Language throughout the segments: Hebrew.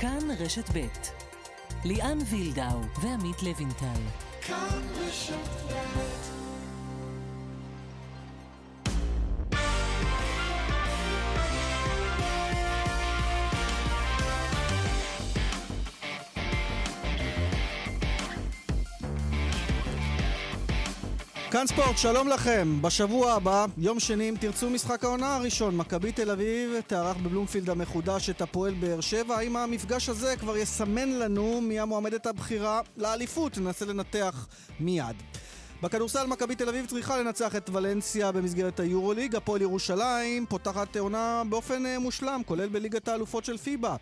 כאן רשת ב' ליאן וילדאו ועמית לוינטל. כאן רשת ב' כאן ספורט, שלום לכם. בשבוע הבא, יום שני, אם תרצו, משחק העונה הראשון. מכבי תל אביב תארח בבלומפילד המחודש את הפועל באר שבע. האם המפגש הזה כבר יסמן לנו מי המועמדת הבכירה לאליפות? ננסה לנתח מיד. בכדורסל מכבי תל אביב צריכה לנצח את ולנסיה במסגרת היורוליג. הפועל ירושלים פותחת עונה באופן אה, מושלם, כולל בליגת האלופות של פיבה.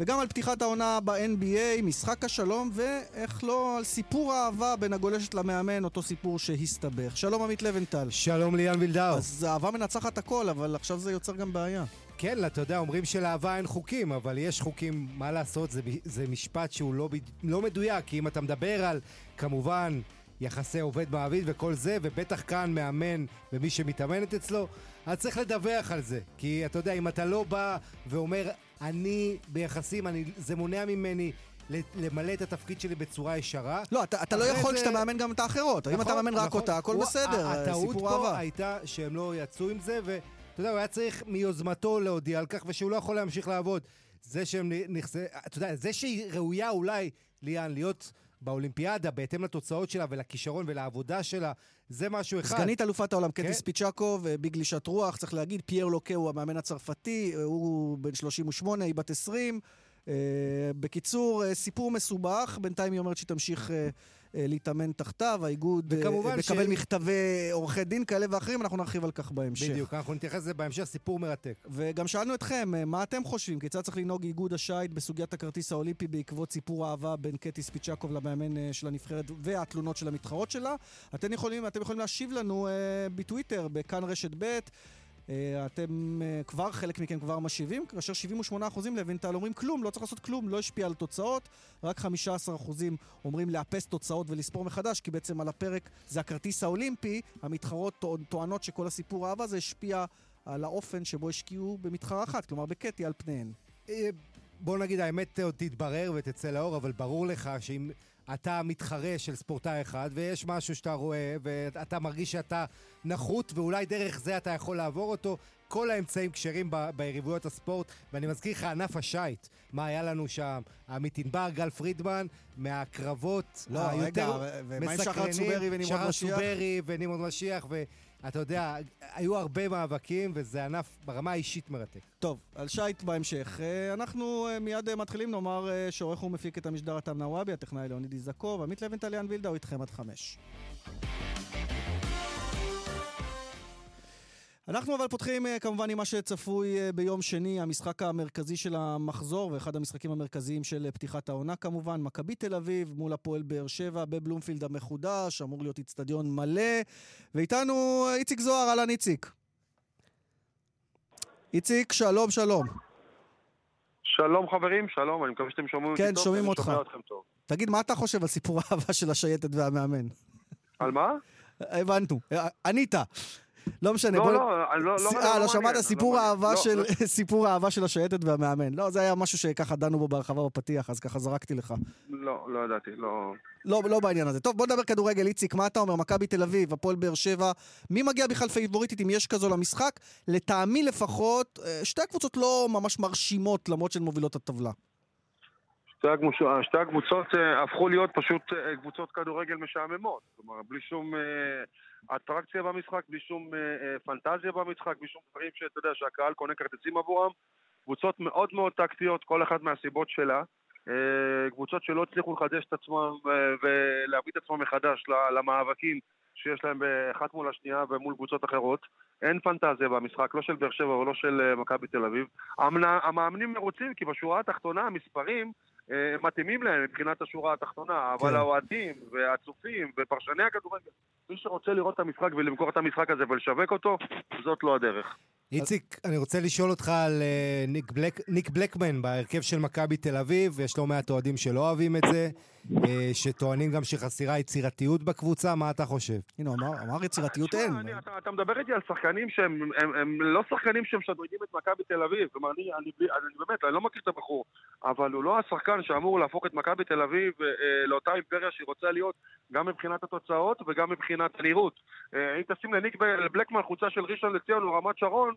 וגם על פתיחת העונה ב-NBA, משחק השלום, ואיך לא, על סיפור האהבה בין הגולשת למאמן, אותו סיפור שהסתבך. שלום עמית לבנטל. שלום ליאן וילדאו. אז האהבה מנצחת הכל, אבל עכשיו זה יוצר גם בעיה. כן, אתה יודע, אומרים שלאהבה אין חוקים, אבל יש חוקים, מה לעשות, זה, זה משפט שהוא לא, לא מדויק, כי אם אתה מדבר על, כמובן, יחסי עובד-מעביד וכל זה, ובטח כאן מאמן ומי שמתאמנת אצלו, אז צריך לדווח על זה. כי אתה יודע, אם אתה לא בא ואומר, אני ביחסים, אני, זה מונע ממני למלא את התפקיד שלי בצורה ישרה. לא, אתה, אתה לא יכול כשאתה מאמן גם את האחרות. נכון, אם אתה נכון, מאמן רק נכון. אותה, הכל הוא, בסדר, סיפור אהבה. הטעות פה הייתה שהם לא יצאו עם זה, ואתה יודע, הוא היה צריך מיוזמתו להודיע על כך, ושהוא לא יכול להמשיך לעבוד. זה שהם נכסה... אתה יודע, זה שהיא ראויה אולי, ליאן, להיות... באולימפיאדה, בהתאם לתוצאות שלה ולכישרון ולעבודה שלה, זה משהו אחד. סגנית אלופת העולם, קטי כן? ספיצ'קוב, אה, בגלישת רוח, צריך להגיד, פייר לוקה הוא המאמן הצרפתי, אה, הוא בן 38, היא בת 20. Uh, בקיצור, סיפור מסובך, בינתיים היא אומרת שהיא תמשיך להתאמן תחתיו, האיגוד uh, מקבל ש... מכתבי עורכי דין כאלה ואחרים, אנחנו נרחיב על כך בהמשך. בדיוק, אנחנו נתייחס לזה בהמשך, סיפור מרתק. וגם שאלנו אתכם, uh, מה אתם חושבים? כיצד צריך לנהוג איגוד השייט בסוגיית הכרטיס האולימפי בעקבות סיפור האהבה בין קטי ספיצ'קוב למאמן של הנבחרת והתלונות של המתחרות שלה? אתם יכולים, אתם יכולים להשיב לנו uh, בטוויטר, בכאן רשת ב'. אה, אתם אה, כבר, חלק מכם כבר משיבים, כאשר 78% לוינטל אומרים כלום, לא צריך לעשות כלום, לא השפיע על תוצאות, רק 15% אומרים לאפס תוצאות ולספור מחדש, כי בעצם על הפרק זה הכרטיס האולימפי, המתחרות טוענות שכל הסיפור האהבה הזה השפיע על האופן שבו השקיעו במתחרה אחת, כלומר בקטי על פניהן. אה, בוא נגיד, האמת עוד תתברר ותצא לאור, אבל ברור לך שאם אתה מתחרה של ספורטאי אחד, ויש משהו שאתה רואה, ואתה מרגיש שאתה נחות, ואולי דרך זה אתה יכול לעבור אותו. כל האמצעים כשרים ביריבויות הספורט, ואני מזכיר לך, ענף השיט, מה היה לנו שם? עמית ענבר, גל פרידמן, מהקרבות לא, היותר רגע, עם שחר צוברי ונמרוד משיח? ונמרוד משיח, אתה יודע, היו הרבה מאבקים, וזה ענף ברמה האישית מרתק. טוב, על שייט בהמשך. אה, אנחנו אה, מיד אה, מתחילים, נאמר שעורך ומפיק את המשדר עטם נוואבי, הטכנאי ליאוניד איזקוב, עמית לבנטל, ליאן וילדה, הוא איתכם עד חמש. אנחנו אבל פותחים אה, כמובן עם מה שצפוי אה, ביום שני, המשחק המרכזי של המחזור, ואחד המשחקים המרכזיים של אה, פתיחת העונה כמובן, מכבי תל אביב מול הפועל באר שבע בבלומפילד המחודש, אמור להיות איצטדיון מלא. ואיתנו איציק זוהר, אהלן איציק. איציק, שלום, שלום. שלום חברים, שלום, אני מקווה שאתם שומעים אותי כן, טוב. כן, שומעים אותך. תגיד, מה אתה חושב על סיפור האהבה של השייטת והמאמן? על מה? הבנו, ענית. לא משנה. לא. לא, לא, לא, לא, אה, לא שמעת סיפור האהבה של, סיפור האהבה של השייטת והמאמן. לא, זה היה משהו שככה דנו בו בהרחבה בפתיח, אז ככה זרקתי לך. לא, לא ידעתי, לא... לא, לא בעניין הזה. טוב, בוא נדבר כדורגל, איציק, מה אתה אומר? מכבי תל אביב, הפועל באר שבע, מי מגיע בכלל פייבוריטית, אם יש כזו למשחק? לטעמי לפחות, אה, שתי הקבוצות לא ממש מרשימות, למרות שהן מובילות את הטבלה. שתי. שתי הקבוצות הפכו להיות פשוט קבוצות כדורגל משעממות. כלומר, בלי שום אטרקציה במשחק, בלי שום uh, uh, פנטזיה במשחק, בלי שום דברים שאתה יודע שהקהל קונה כרטיסים עבורם. קבוצות מאוד מאוד טקטיות, כל אחת מהסיבות שלה. Uh, קבוצות שלא הצליחו לחדש את עצמם ולהביא את עצמם מחדש למאבקים שיש להם אחת מול השנייה ומול קבוצות אחרות. אין פנטזיה במשחק, לא של באר שבע ולא של מכבי תל אביב. המאמנים מרוצים כי בשורה התחתונה המספרים אה, מתאימים להם מבחינת השורה התחתונה, אבל כן. האוהדים והצופים ופרשני הכדורגל, מי שרוצה לראות את המשחק ולמכור את המשחק הזה ולשווק אותו, זאת לא הדרך. איציק, אני רוצה לשאול אותך על אה, ניק, בלק, ניק בלקמן בהרכב של מכבי תל אביב, יש לא מעט אוהדים שלא אוהבים את זה, אה, שטוענים גם שחסרה יצירתיות בקבוצה, מה אתה חושב? הנה, אמר, אמר יצירתיות אין. אני- אתה, אתה מדבר איתי על שחקנים שהם הם, הם לא שחקנים שמשדרגים את מכבי תל אביב. כלומר, אני, אני, בלי- אני באמת, אני לא מכיר את הבחור, אבל הוא לא השחקן שאמור להפוך את מכבי תל אביב אה, אה, לאותה אימפריה שהיא רוצה להיות, גם מבחינת התוצאות וגם מבחינת הנראות. אה, אם תשים לניק בלקמן חולצה של ראשון לציון או רמת שרון,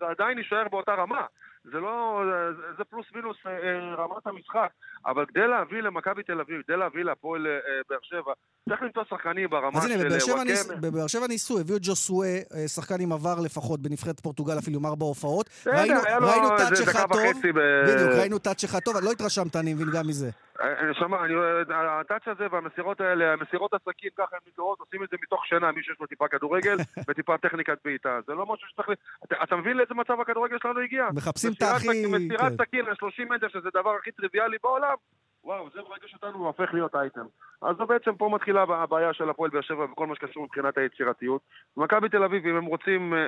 זה עדיין יישאר באותה רמה. זה לא, זה, זה פלוס מינוס אה, אה, רמת המשחק. אבל כדי להביא למכבי תל אביב, כדי להביא להפועל אה, באר שבע, צריך למצוא שחקנים ברמה של וואקמה. בבאר שבע ניסו, הביאו את ג'וסואה, אה, שחקן עם עבר לפחות בנבחרת פורטוגל, אפילו עם ארבע הופעות. ראינו טאץ' אחד טוב. בדיוק, ראינו טאץ' אחד טוב, לא התרשמת, אני מבין גם מזה. אני רואה, הטאץ' הזה והמסירות האלה, המסירות עסקים, ככה הן נקראות, עושים את זה מתוך שינה, מי שיש לו טיפה כדורגל וטיפה טכניקת בעיטה. זה לא משהו שצריך... אתה מבין לאיזה מצב הכדורגל שלנו הגיע? מחפשים את הכי... מסירת. סכין ל-30 מטר, שזה הדבר הכי טריוויאלי בעולם, וואו, זה מרגש אותנו, הוא הופך להיות אייטם. אז זה בעצם פה מתחילה הבעיה של הפועל באר שבע בכל מה שקשור מבחינת היצירתיות. מכבי תל אביב, אם הם רוצים אה, אה,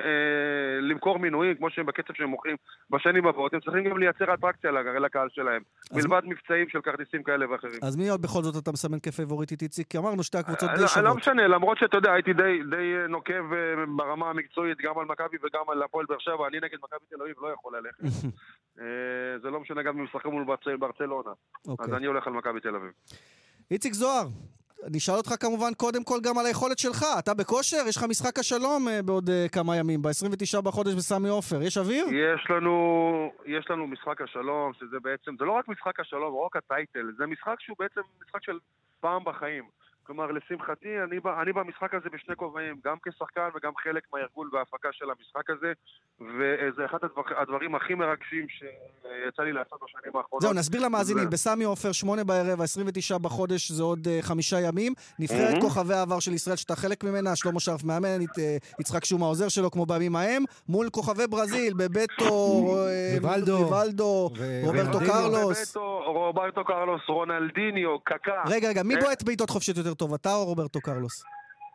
למכור מינויים, כמו שהם בקצב שהם מוכרים בשנים הבאות, הם צריכים גם לייצר אטרקציה לקהל שלהם. מלבד מבצעים של כרטיסים כאלה ואחרים. אז מי עוד בכל זאת אתה מסמן כפייבוריטית, איציק? כי אמרנו שתי הקבוצות אה, די לא- לא שוות. משנה, למרות שאתה יודע, הייתי די, די אה, נוקב ברמה המקצועית גם על מכבי וגם על הפועל באר שבע, אני נגד מכבי תל אביב לא יכול ללכת. אה, זה לא משנה גם אם משחקים מול ברצ- ברצלונה. אז אוקיי. אני הולך על מכבי תל אביב. איציק זוהר, נשאל אותך כמובן קודם כל גם על היכולת שלך. אתה בכושר? יש לך משחק השלום אה, בעוד אה, כמה ימים, ב-29 בחודש בסמי עופר. יש אוויר? יש לנו, יש לנו משחק השלום, שזה בעצם, זה לא רק משחק השלום, לא רק הטייטל, זה משחק שהוא בעצם משחק של פעם בחיים. כלומר, לשמחתי, אני, אני במשחק הזה בשני כובעים, גם כשחקן וגם חלק מהארגון וההפקה של המשחק הזה, וזה אחד הדבר, הדברים הכי מרגשים שיצא לי לעשות בשנים האחרונות. זהו, נסביר למאזינים, זה- בסמי עופר, שמונה בערב, ה-29 בחודש, זה עוד אה, חמישה ימים. נבחרת Mhm. כוכבי העבר של ישראל, שאתה חלק ממנה, שלמה שרף מאמן, ית- אה, יצחק שום העוזר שלו, כמו בימים ההם, מול כוכבי ברזיל, בבטו, אה, ריבלדו. ריבלדו, ו- רוברטו. קרלוס. רוברטו קרלוס, רונלדיניו, קקה. רגע, רגע, מי. בועט בעיטות חופשיות יותר טוב, אתה או רוברטו קרלוס?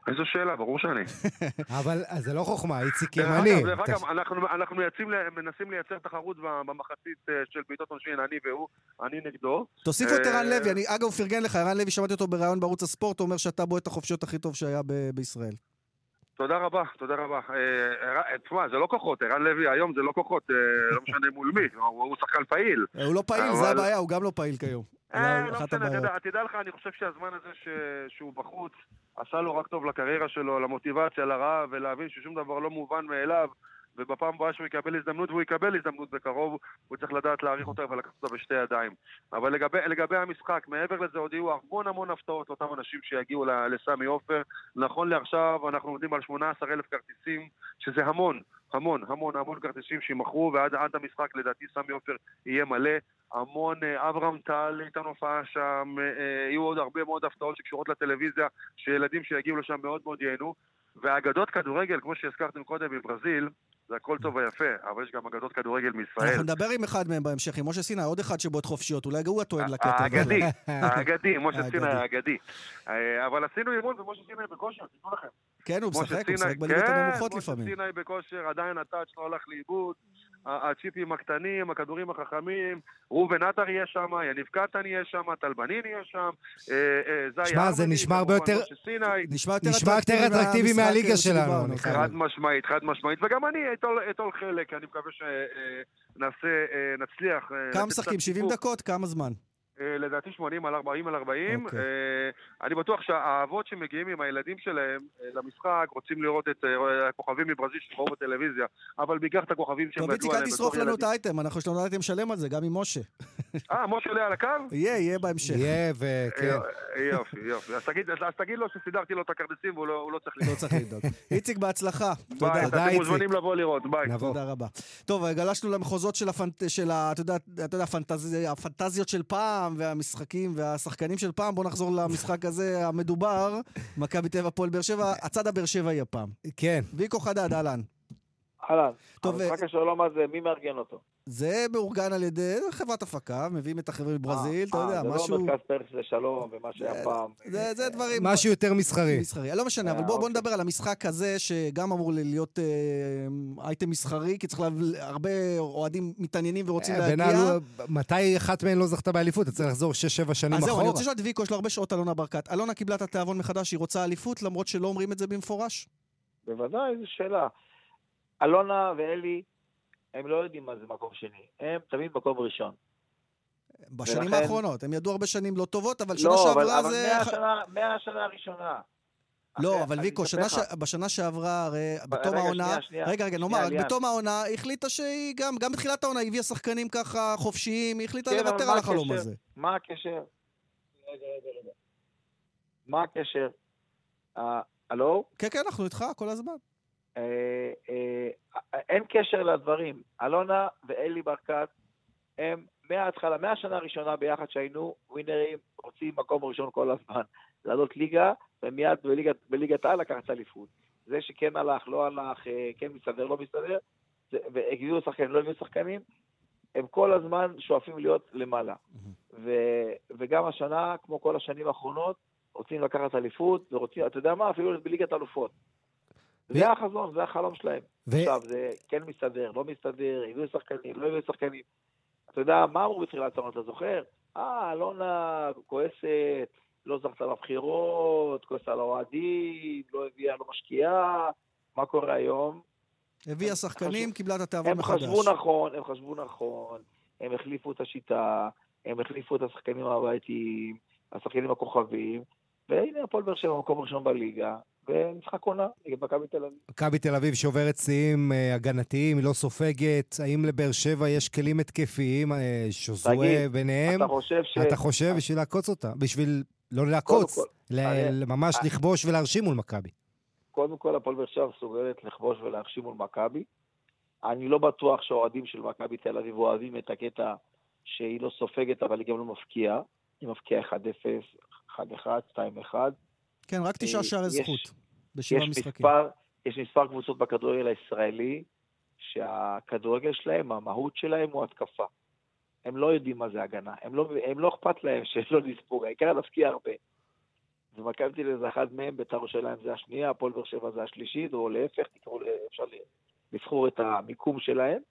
איזו שאלה, ברור שאני. אבל זה לא חוכמה, איציק ימני. דרך אגב, אנחנו, מנסים לייצר תחרות במחצית אה, של בעיטות עונשין, אני והוא, אני נגדו. תוסיפו את אה, ערן לוי, אני אגב הוא פרגן לך, ערן לוי, שמעתי אותו בריאיון בערוץ הספורט, הוא אומר שאתה בועט החופשיות הכי טוב שהיה בישראל. תודה רבה, תודה רבה. אה, ערן- תשמע, זה לא כוחות, ערן לוי היום זה לא כוחות, אה, לא משנה מול מי, הוא שחקן פעיל. אה, הוא לא פעיל, זה הבעיה, הוא גם לא פעיל כיום. אה, לא משנה, תדע לך, אני חושב שהזמן הזה שהוא בחוץ, עשה לו רק טוב לקריירה שלו, למוטיבציה, לרעב, ולהבין ששום דבר לא מובן מאליו, ובפעם הבאה שהוא יקבל הזדמנות, והוא יקבל הזדמנות בקרוב, הוא צריך לדעת להעריך אותה ולקחת אותה בשתי ידיים. אבל לגבי, לגבי המשחק, מעבר לזה עוד יהיו המון המון הפתעות לאותם אנשים שיגיעו לסמי עופר. נכון לעכשיו אנחנו עומדים על 18,000 כרטיסים, שזה המון, המון, המון, המון כרטיסים שימכרו, ועד עד המשחק לדעתי סמי עופר יהיה מלא. המון, אה, אברהם טל ייתן הופעה שם, אה, אה, יהיו עוד הרבה מאוד הפתעות שקשורות לטלוויזיה, שילדים שיגיעו לשם מאוד מאוד ייהנו. ואגדות כדורגל, כמו שהזכרתם קודם מברזיל, זה הכל טוב ויפה, אבל יש גם אגדות כדורגל מישראל. אנחנו נדבר עם אחד מהם בהמשך, עם משה סיני, עוד אחד שבועט חופשיות, אולי הוא הטוען לקטע. האגדי, האגדי, משה. סיני האגדי. אה, אבל עשינו אימון ומשה סיני בכושר, תדעו לכם. כן, הוא משה משחק, הוא משחק בליגות כן, הנמוכות משה לפעמים. סיני בכושר, עדיין הטאץ' לא הלך לאיבוד. הצ'יפים הקטנים, הכדורים החכמים, ראובן עטר יהיה שם, יניב קטן יהיה שם, טל בנין יהיה שם, אה, אה, זי שמע, זה נשמע הרבה יותר-. נשמע יותר נשמע יותר אטרקטיבי מהליגה שלנו. חייב. חד משמעית, חד משמעית, וגם אני אטול, חלק, אני מקווה שנעשה, נצליח. אה, כמה משחקים? קצת 70 סיפוק. דקות? כמה זמן? אה, לדעתי 80 על 40 על 40. אוקיי. אה, אני בטוח שהאבות שמגיעים עם הילדים שלהם אה, למשחק רוצים לראות את הכוכבים מברזיל שראו בטלוויזיה, אבל בעיקר את הכוכבים שהם טוב, איציק, גדלו אל עליהם תשרוף לנו את. האייטם, אנחנו יש לנו אייטם שלם על זה, גם עם משה. אה, משה עולה על הקו? יהיה, יהיה בהמשך. יהיה, וכן. יופי, יופי. אז תגיד- לו שסידרתי לו את הכרטיסים והוא לא לא צריך לא צריך לדאוג. איציק, בהצלחה. ביי, תודה. תודה, אתם איציק. מוזמנים לבוא לראות, ביי. נבוא. תודה רבה. טוב, גלשנו למחוזות של, הפנט... של ה... אתה יודע, אתה יודע הפנטז... הפנטזיות של פעם, והמשחקים והשחקנים של פעם. בואו נחזור למשחק הזה המדובר, מכבי טבע פועל באר שבע, הצד הבאר שבעי הפעם. כן. ויקו חדד, אהלן. אהלן. טוב, המשחק השלום הזה, מי מארגן אותו? זה מאורגן על ידי חברת הפקה, מביאים את החבר'ה מברזיל, אתה אה, יודע, זה משהו... לא מרכז פרס לשלום ומה שהיה פעם. זה, זה דברים... משהו יותר מסחרי. מסחרי. לא משנה, אבל אה, בוא, בוא אוקיי. נדבר על המשחק הזה, שגם אמור להיות אה, אייטם מסחרי, כי צריך. הרבה אוהדים מתעניינים ורוצים אה, להגיע. בינינו, מתי אחת מהן לא זכתה באליפות? אתה צריך לחזור 6-7 שנים אז זהו, אני אחורה. רוצה לשאול את ויקו, יש לו הרבה שעות אלונה ברקת. אלונה קיבלה את התיאבון מחדש, היא רוצה אליפות, למרות שלא אומרים את זה במפורש? בוודאי, זו שאלה. אלונה ואלי, הם לא יודעים מה זה מקום שני. הם תמיד מקום ראשון. בשנים ולכן- האחרונות. הם ידעו הרבה שנים לא טובות, אבל שנה לא, אבל, שעברה אבל זה... מהשנה, מהשנה הראשונה. לא, אחרי- אבל ויקו, שנה. ש... בשנה שעברה, הרי בתום רגע, העונה... שנייה, שנייה. רגע, רגע, נאמר, רק. בתום העונה היא החליטה שהיא גם, גם בתחילת העונה הביאה שחקנים ככה חופשיים, היא החליטה כן, אבל לוותר על החלום הקשר? הזה. מה הקשר? רגע, רגע, רגע. מה הקשר? אה, הלו? כן, כן, אנחנו איתך כל הזמן. אה, אה, אין קשר לדברים. אלונה ואלי ברקת הם מההתחלה, מהשנה הראשונה ביחד שהיינו ווינרים, רוצים מקום ראשון כל הזמן. לעלות ליגה, ומיד בליגת, בליגת העל לקחת אליפות. זה שכן הלך, לא הלך, אה, כן מסתדר, לא מסתדר, והביאו שחקנים, לא הביאו שחקנים, הם כל הזמן שואפים להיות למעלה. ו, וגם השנה, כמו כל השנים האחרונות, רוצים לקחת אליפות, ורוצים, אתה יודע מה, אפילו בליגת אלופות. זה החזון, זה החלום שלהם. ו- עכשיו, זה כן מסתדר, לא מסתדר, הביאו שחקנים, לא הביאו שחקנים. אתה יודע, מה אמרו בתחילת העונה, אתה זוכר? אה, אלונה כועסת, לא זכתה בבחירות, כועסת על האוהדים, לא הביאה, לא משקיעה. מה קורה היום? הביאה הם שחקנים, קיבלה את התיאבון הם מחדש. חשבו נכון, הם חשבו נכון, הם החליפו את השיטה, הם החליפו את השחקנים הבעייתיים, השחקנים הכוכבים, והנה הפועל באר שבע מקום ראשון בליגה, ומשחק עונה נגד מכבי תל אביב. מכבי תל אביב שוברת שיאים אה, הגנתיים, היא לא סופגת. האם לבאר שבע יש כלים התקפיים, אה, שוזואה ביניהם? אתה חושב ש... אתה חושב בשביל לעקוץ אותה? בשביל לא לעקוץ, הרי- ממש אה, לכבוש ולהרשים מול מכבי. קודם כל, הפועל באר שבע מסוגלת לכבוש ולהכשיר מול מכבי. אני לא בטוח שהאוהדים של מכבי תל אביב אוהבים את הקטע שהיא לא סופגת, אבל היא גם לא מפקיעה. היא מפקיעה 1-0, 1-1, 2-1. כן, רק תשעה אה, שערי זכות. בשבעה משחקים. מספר, יש מספר קבוצות בכדורגל הישראלי שהכדורגל שלהם, המהות שלהם הוא התקפה. הם לא יודעים מה זה הגנה, הם לא, הם לא אכפת להם שלא נספוג, העיקר להפקיע הרבה. ומכבי תל אביב זה אחד מהם, בית"ר ירושלים זה השנייה, הפועל באר שבע זה השלישית, או להפך, תקראו, אפשר לבחור את המיקום שלהם.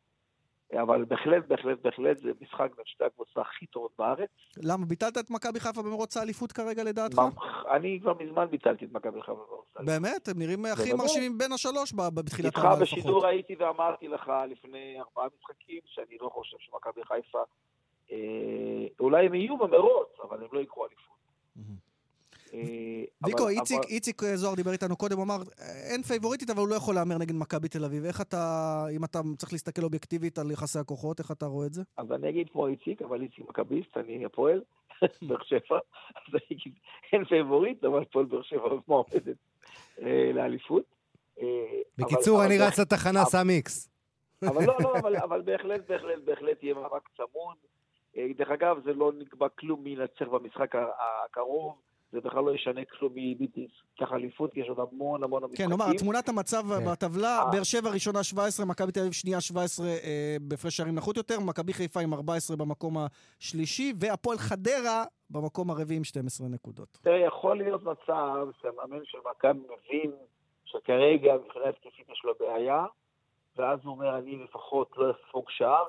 אבל בהחלט, בהחלט, בהחלט, זה משחק בין שתי הקבוצות הכי טובות בארץ. למה, ביטלת את מכבי חיפה במרוץ האליפות כרגע לדעתך? אני כבר מזמן ביטלתי את מכבי חיפה בארץ. באמת? הם נראים הכי. מרשימים בין השלוש בתחילת איתך העונה בשידור לפחות. הייתי ואמרתי לך לפני ארבעה משחקים שאני לא חושב שמכבי חיפה, אה, אולי הם יהיו במרוץ, אבל הם לא ייקחו אליפות. אה, ויקו, איציק, אבל- איציק זוהר דיבר איתנו קודם, הוא אמר, אין פייבוריטית, אבל הוא לא יכול להמר נגד מכבי תל אביב. איך אתה, אם אתה צריך להסתכל אובייקטיבית על יחסי הכוחות, איך אתה רואה את זה? אז אני אגיד כמו איציק, אבל איציק מכביסט, אני הפועל, באר שבע, אז אני אגיד, אין פייבוריט, אבל הפועל באר שבע מועמדת אה, לאליפות. אה, בקיצור, אני רץ לתחנה, שם איקס. אבל לא, לא, אבל, אבל בהחלט, בהחלט, בהחלט יהיה מאבק צמוד. אה, דרך אגב, זה לא נקבע כלום מי ינצח במשחק הקרוב, זה בכלל לא ישנה כלום מי תיקח אליפות, כי יש עוד המון המון משחקים. כן, נאמר, תמונת המצב כן. בטבלה, אה. באר שבע ראשונה 17, מכבי תל אביב שנייה 17 אה, בהפרש שערים נחות יותר, מכבי חיפה עם 14 במקום השלישי, והפועל חדרה במקום הרביעי עם 12 נקודות. תראה, יכול להיות מצב שהמאמן של מכבי מבין שכרגע מבחינה התקפית יש לו בעיה, ואז הוא אומר, אני לפחות לא אספוג שער,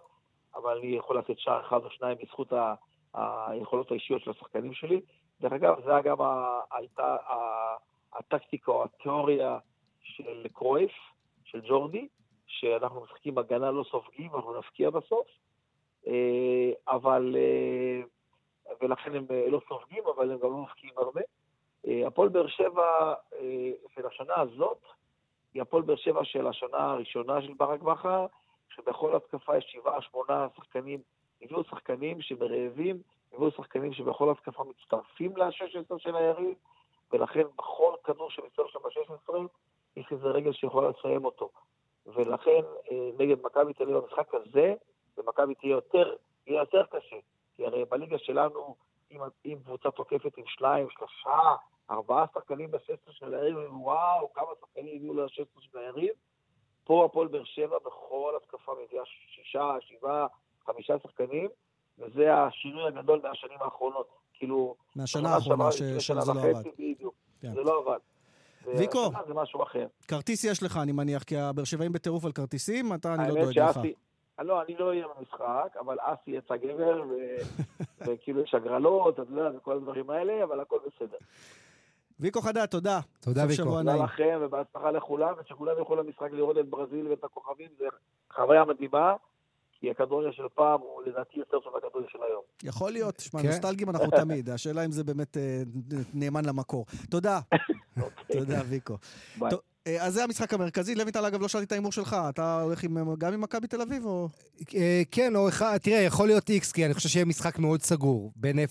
אבל אני יכול לתת שער אחד או שניים בזכות ה- היכולות האישיות של השחקנים שלי. דרך אגב, היה גם הייתה הטקטיקה או התיאוריה של קרויף, של ג'ורדי, שאנחנו משחקים הגנה לא סופגים, אנחנו נפקיע בסוף. אה, אבל, אה, ולכן הם אה, לא סופגים, אבל הם גם לא מפקיעים הרבה. הפועל באר שבע של השנה הזאת, היא הפועל באר שבע של השנה הראשונה של ברק בכר, שבכל התקפה יש שבעה, שמונה שחקנים, הביאו שחקנים שמרעבים, הביאו שחקנים שבכל התקפה מצטרפים ל-16 של היריב, ולכן בכל כדור שמסתובב שם ב-16, יש איזה רגל שיכולה לסיים אותו. ולכן אה, נגד מכבי תל אביב במשחק הזה, ומכבי תהיה יותר, יהיה יותר קשה. כי הרי בליגה שלנו, אם, אם קבוצה תוקפת עם שניים, שלושה, ארבעה שחקנים ב-16 של היריב, וואו, כמה שחקנים הגיעו ל-16 של היריב, פה הפועל באר שבע בכל התקפה מביאה שישה, שבעה, חמישה שחקנים, וזה השינוי הגדול מהשנים האחרונות. כאילו... מהשנה שנה האחרונה ש- שנה שזה לא עבד. בדיוק. כן. זה לא עבד. ויקו. זה משהו אחר. כרטיס יש לך, אני מניח, כי הבאר שבעים בטירוף על כרטיסים, אתה, אני לא דואג לך. שאסי... לא, אני לא אהיה במשחק, אבל אסי יצא גבר, ו- וכאילו יש הגרלות, אתה יודע, וכל הדברים האלה, אבל הכל בסדר. ויקו חדד, תודה. תודה, ויקו. שבוע תודה. לכם, ובהצלחה לכולם, ושכולם ילכו למשחק לראות את ברזיל ואת הכוכבים, זה חוויה מדהימה, כי הכדורגל של פעם הוא לדעתי יותר טוב מהכדורגל של היום. יכול להיות, שמע, כן. נוסטלגים אנחנו תמיד, השאלה אם זה באמת אה, נאמן למקור. תודה. תודה, ויקו. אה, אז זה המשחק המרכזי. לויטל, אגב, לא שאלתי את ההימור שלך. אתה הולך עם- גם עם מכבי תל אביב, או... אה, כן, או אחד, תראה, יכול להיות איקס, כי אני חושב שיהיה משחק מאוד סגור, בין 0-0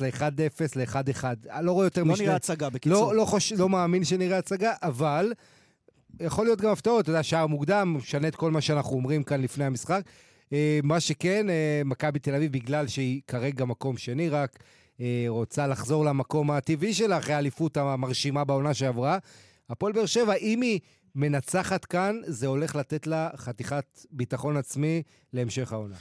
ל-1-0 ל-1-1. אני לא רואה יותר לא משני... נראה הצגה, בקיצור. לא, לא, חוש... לא מאמין שנראה הצגה, אבל יכול להיות גם הפתעות, אתה יודע, שער מוקדם, משנה את כל מה שאנחנו אומרים כאן לפני המשחק. אה, מה שכן, אה, מכבי תל אביב, בגלל שהיא כרגע מקום שני רק, אה, רוצה לחזור למקום הטבעי שלה אחרי האליפות המרשימה בעונה שעברה. הפועל באר שבע, אם היא מנצחת כאן, זה הולך לתת לה חתיכת ביטחון עצמי להמשך העונה.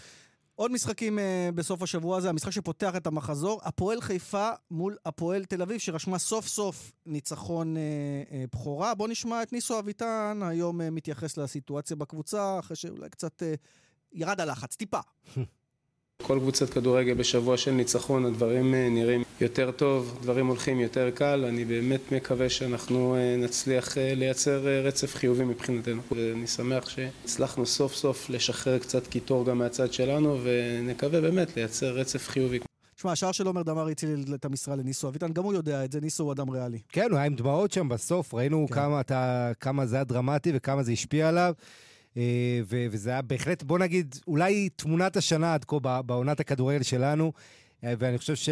עוד משחקים uh, בסוף השבוע הזה, המשחק שפותח את המחזור, הפועל חיפה מול הפועל תל אביב, שרשמה סוף סוף ניצחון uh, uh, בכורה. בואו נשמע את ניסו אביטן, היום uh, מתייחס לסיטואציה בקבוצה, אחרי שאולי קצת uh, ירד הלחץ, טיפה. כל קבוצת כדורגל בשבוע של ניצחון, הדברים אה, נראים יותר טוב, דברים הולכים יותר קל, אני באמת מקווה שאנחנו אה, נצליח אה, לייצר רצף חיובי מבחינתנו. ואני שמח שהצלחנו סוף סוף לשחרר קצת קיטור גם מהצד שלנו, ונקווה באמת לייצר רצף חיובי. תשמע, השער של עומר דמארי הציל את המשרה לניסו אביטן, גם הוא יודע את זה, ניסו הוא אדם ריאלי. כן, הוא היה עם דמעות שם בסוף, ראינו. כן. כמה, אתה, כמה זה היה דרמטי וכמה זה השפיע עליו. אה, וזה היה בהחלט, בוא נגיד, אולי תמונת השנה עד כה בעונת הכדורגל שלנו. אה, ואני חושב ש...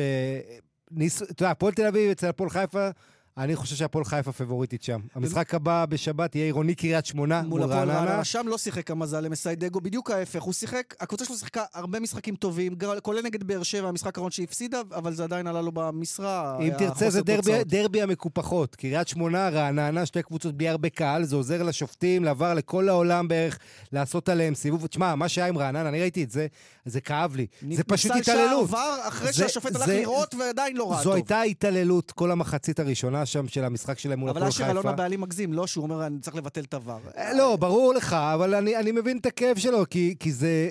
אתה יודע, הפועל תל אביב אצל הפועל חיפה, אני חושב שהפועל חיפה פבוריטית שם. המשחק הבא בשבת יהיה עירוני קריית שמונה מול רעננה. שם לא שיחק המזל למסיידגו, בדיוק ההפך. הוא שיחק, הקבוצה שלו שיחקה הרבה משחקים טובים, כולל נגד באר שבע, המשחק האחרון שהפסידה, אבל זה עדיין עלה לו במשרה. אם היה תרצה זה דרבי. דרבי המקופחות. קריית שמונה, רעננה, שתי קבוצות בלי הרבה קהל, זה עוזר לשופטים, לעבר לכל העולם בערך, לעשות עליהם סיבוב. תשמע, מה שהיה עם רעננה, אני ראיתי את זה, זה כאב לי. זה פשוט נפסל התעללות. שער עבר אחרי זה- שהשופט הלך זה- לראות ועדיין לא ראה זו טוב. הייתה התעללות כל המחצית הראשונה שם של המשחק שלהם מול אבל הפועל אשר אלון חיפה. הבעלים מגזים, לא שהוא אומר, אני צריך לבטל את הוואר. אה, לא, ברור לך, אבל אני, אני מבין את הכאב שלו, כי, כי זה,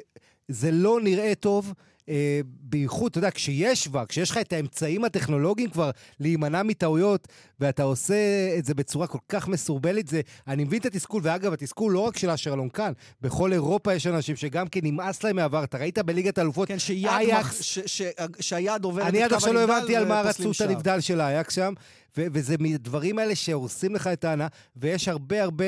זה לא נראה טוב. אה, בייחוד, אתה יודע, כשיש כבר, כשיש לך את האמצעים הטכנולוגיים כבר להימנע מטעויות, ואתה עושה את זה בצורה כל כך מסורבלת, זה... אני מבין את התסכול, ואגב, התסכול לא רק של אשר אלון כאן, בכל אירופה יש אנשים שגם כן נמאס להם מהעבר. אתה ראית בליגת האלופות, כן, שיד מח- ש- ש- שהיד עוברת את אני עד עכשיו לא הבנתי על מה רצו את. הנבדל של האייק שם, ו- וזה מדברים האלה שהורסים לך את ההנאה, ויש הרבה הרבה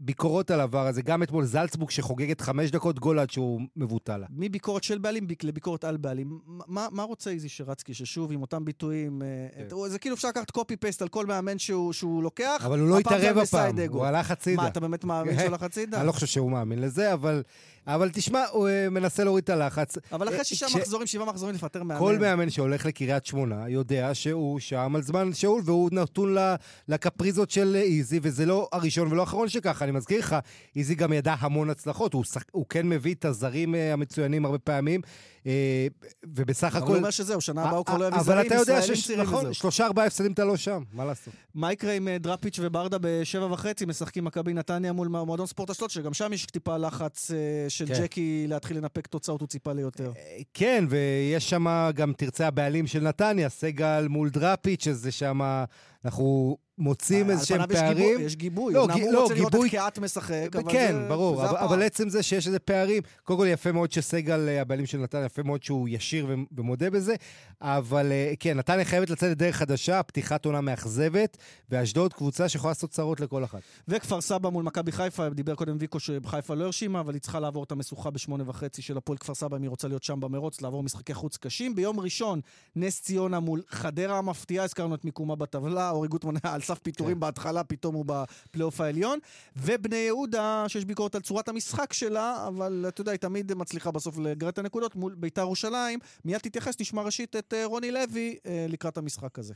ביקורות על העבר הזה, גם אתמול זלצבורג שחוגגת חמש דקות גול עד שהוא מבוטל. מביקורת של בעלים ביק- לביקורת על בעלים. מה, מה רוצה איזי שרצקי, ששוב, עם אותם ביטויים, אה, כן. את- זה כאילו אפשר לקחת קופי פייסט על כל מאמן שהוא, שהוא לוקח. אבל הוא לא התערב הפעם. הוא הלך הצידה. מה, אתה באמת מאמין שהוא הלך הצידה? אני לא חושב שהוא מאמין לזה, אבל, אבל תשמע, הוא אה, מנסה להוריד את הלחץ. אבל אחרי אה, שישה כש- מחזורים, שבעה מחזורים לפטר מאמן. כל מאמן שהולך לקריית שמונה יודע שהוא שם על זמן שאול, והוא נתון ל- לקפריזות של איזי, וזה לא הראשון ולא האחרון שככה. אני מזכיר לך, איזי גם ידע המון הצלחות, הוא. הוא כן מביא את הזרים אה, המצוינים הרבה פעמים, אה, ובסך אבל הכל... הוא אומר שזהו, שנה הבאה הוא כבר לא יביא אבל זרים, אתה יודע צעירים נכון. שלושה ארבעה הפסדים אתה לא שם, מה לעשות? מה יקרה עם אה, דראפיץ' וברדה בשבע וחצי, משחקים מכבי נתניה מול מועדון ספורט אשדוד, שגם שם יש טיפה לחץ אה, של כן. ג'קי להתחיל לנפק תוצאות, הוא ציפה ליותר. כן, ויש שם גם, תרצה, הבעלים של נתניה, סגל מול דראפיץ', שזה שם, אנחנו מוצאים איזה שהם פערים. גיבוי, יש גיבוי. לא, הוא לא, רוצה לראות גיבוי- את קיאט משחק, אבל כן, זה- ברור, זה אבל. אבל עצם זה שיש איזה פערים, קודם כל יפה מאוד שסגל, אה, הבעלים של נתניה, יפה מאוד שהוא ישיר ומודה בזה, אבל אה, כן, נתניה חייבת לצאת לדרך חדשה, פתיחת עונה מאכזבת, ואשדוד קבוצה שיכולה לעשות צרות לכל אחת. וכפר סבא מול מכבי חיפה, דיבר קודם ויקו שחיפה לא הרשימה, אבל היא צריכה לעבור את המשוכה בשמונה וחצי של הפועל כפר סבא, אם היא רוצה להיות שם במרוץ, לעבור משחקי חוץ קשים. ביום ראשון, נס ציונה מול חדרה המפתיעה, הזכרנו את מיקומה בטבלה, אורי גוטמן היה על סף פיטורים בהתחלה, פתאום הוא בפלייאוף העליון. ובני יהודה, שיש ביקורת על צורת המשחק שלה, אבל אתה יודע, היא תמיד מצליחה בסוף לגרד את הנקודות מול ביתר ירושלים. מיד תתייחס, נשמע ראשית את אה, רוני לוי אה, לקראת המשחק הזה.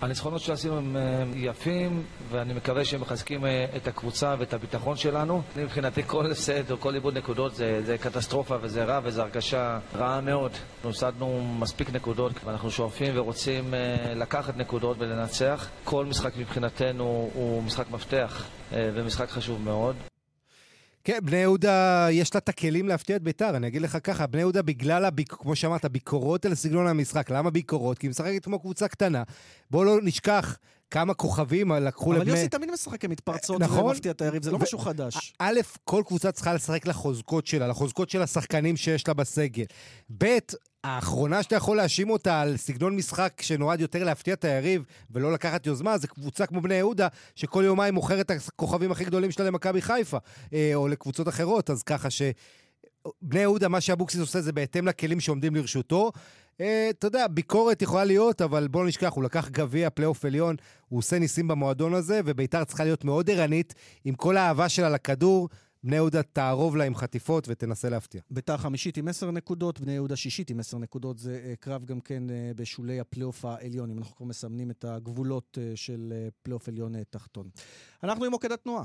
הניצחונות שעשינו הם אה, יפים, ואני מקווה שהם מחזקים אה, את הקבוצה ואת הביטחון שלנו. מבחינתי כל הפסד או כל איבוד נקודות זה, זה קטסטרופה וזה רע וזו הרגשה רעה מאוד. הפסדנו מספיק נקודות ואנחנו שואפים ורוצים אה, לקחת נקודות ולנצח. כל משחק מבחינתנו הוא משחק מפתח ומשחק חשוב מאוד. כן, בני יהודה, יש לה את הכלים להפתיע את ביתר, אני אגיד לך ככה, בני יהודה בגלל, הביק, כמו שאמרת, ביקורות על סגנון המשחק. למה ביקורות? כי היא משחקת כמו קבוצה קטנה. בואו לא נשכח כמה כוכבים לקחו לבני... אבל יוסי תמיד משחק כמתפרצות נכון? ומפתיע את היריב, זה לא משהו חדש. א', כל קבוצה צריכה לשחק לחוזקות שלה, לחוזקות של השחקנים שיש לה בסגל. ב', האחרונה שאתה יכול להאשים אותה על סגנון משחק שנועד יותר להפתיע את היריב ולא לקחת יוזמה, זה קבוצה כמו בני יהודה, שכל יומיים מוכרת את הכוכבים הכי גדולים שלה למכבי חיפה, אה, או לקבוצות אחרות, אז ככה ש... בני יהודה, מה שאבוקסיס עושה זה בהתאם לכלים שעומדים לרשותו. אה, אתה יודע, ביקורת יכולה להיות, אבל בוא נשכח, הוא לקח גביע, פלייאוף עליון, הוא עושה ניסים במועדון הזה, וביתר צריכה להיות מאוד ערנית, עם כל האהבה שלה לכדור. בני יהודה תארוב לה עם חטיפות ותנסה להפתיע. ביתר חמישית עם עשר נקודות, בני יהודה שישית עם עשר נקודות. זה אה, קרב גם כן אה, בשולי הפלייאוף העליון, אם אנחנו כבר מסמנים את הגבולות של פלייאוף עליון תחתון. אנחנו עם מוקד התנועה.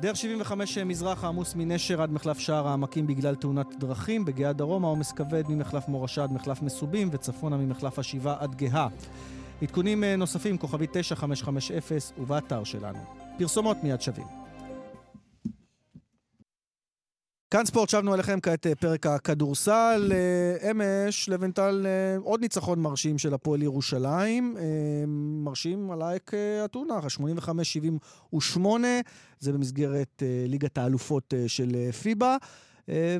דרך 75 מזרח העמוס מנשר עד מחלף שער העמקים בגלל תאונת דרכים, בגאה דרום העומס כבד ממחלף מורשה עד מחלף מסובים וצפונה ממחלף השבעה עד גאה. עדכונים נוספים, כוכבי 9550 ובאתר שלנו. פרסומות מיד שווים. כאן ספורט, שבנו אליכם כעת אה, פרק הכדורסל. אה, אמש, לבנטל, אה, עוד ניצחון מרשים של הפועל ירושלים. מרשים על אייק אתונה, 85-78, זה במסגרת ליגת האלופות של פיבה.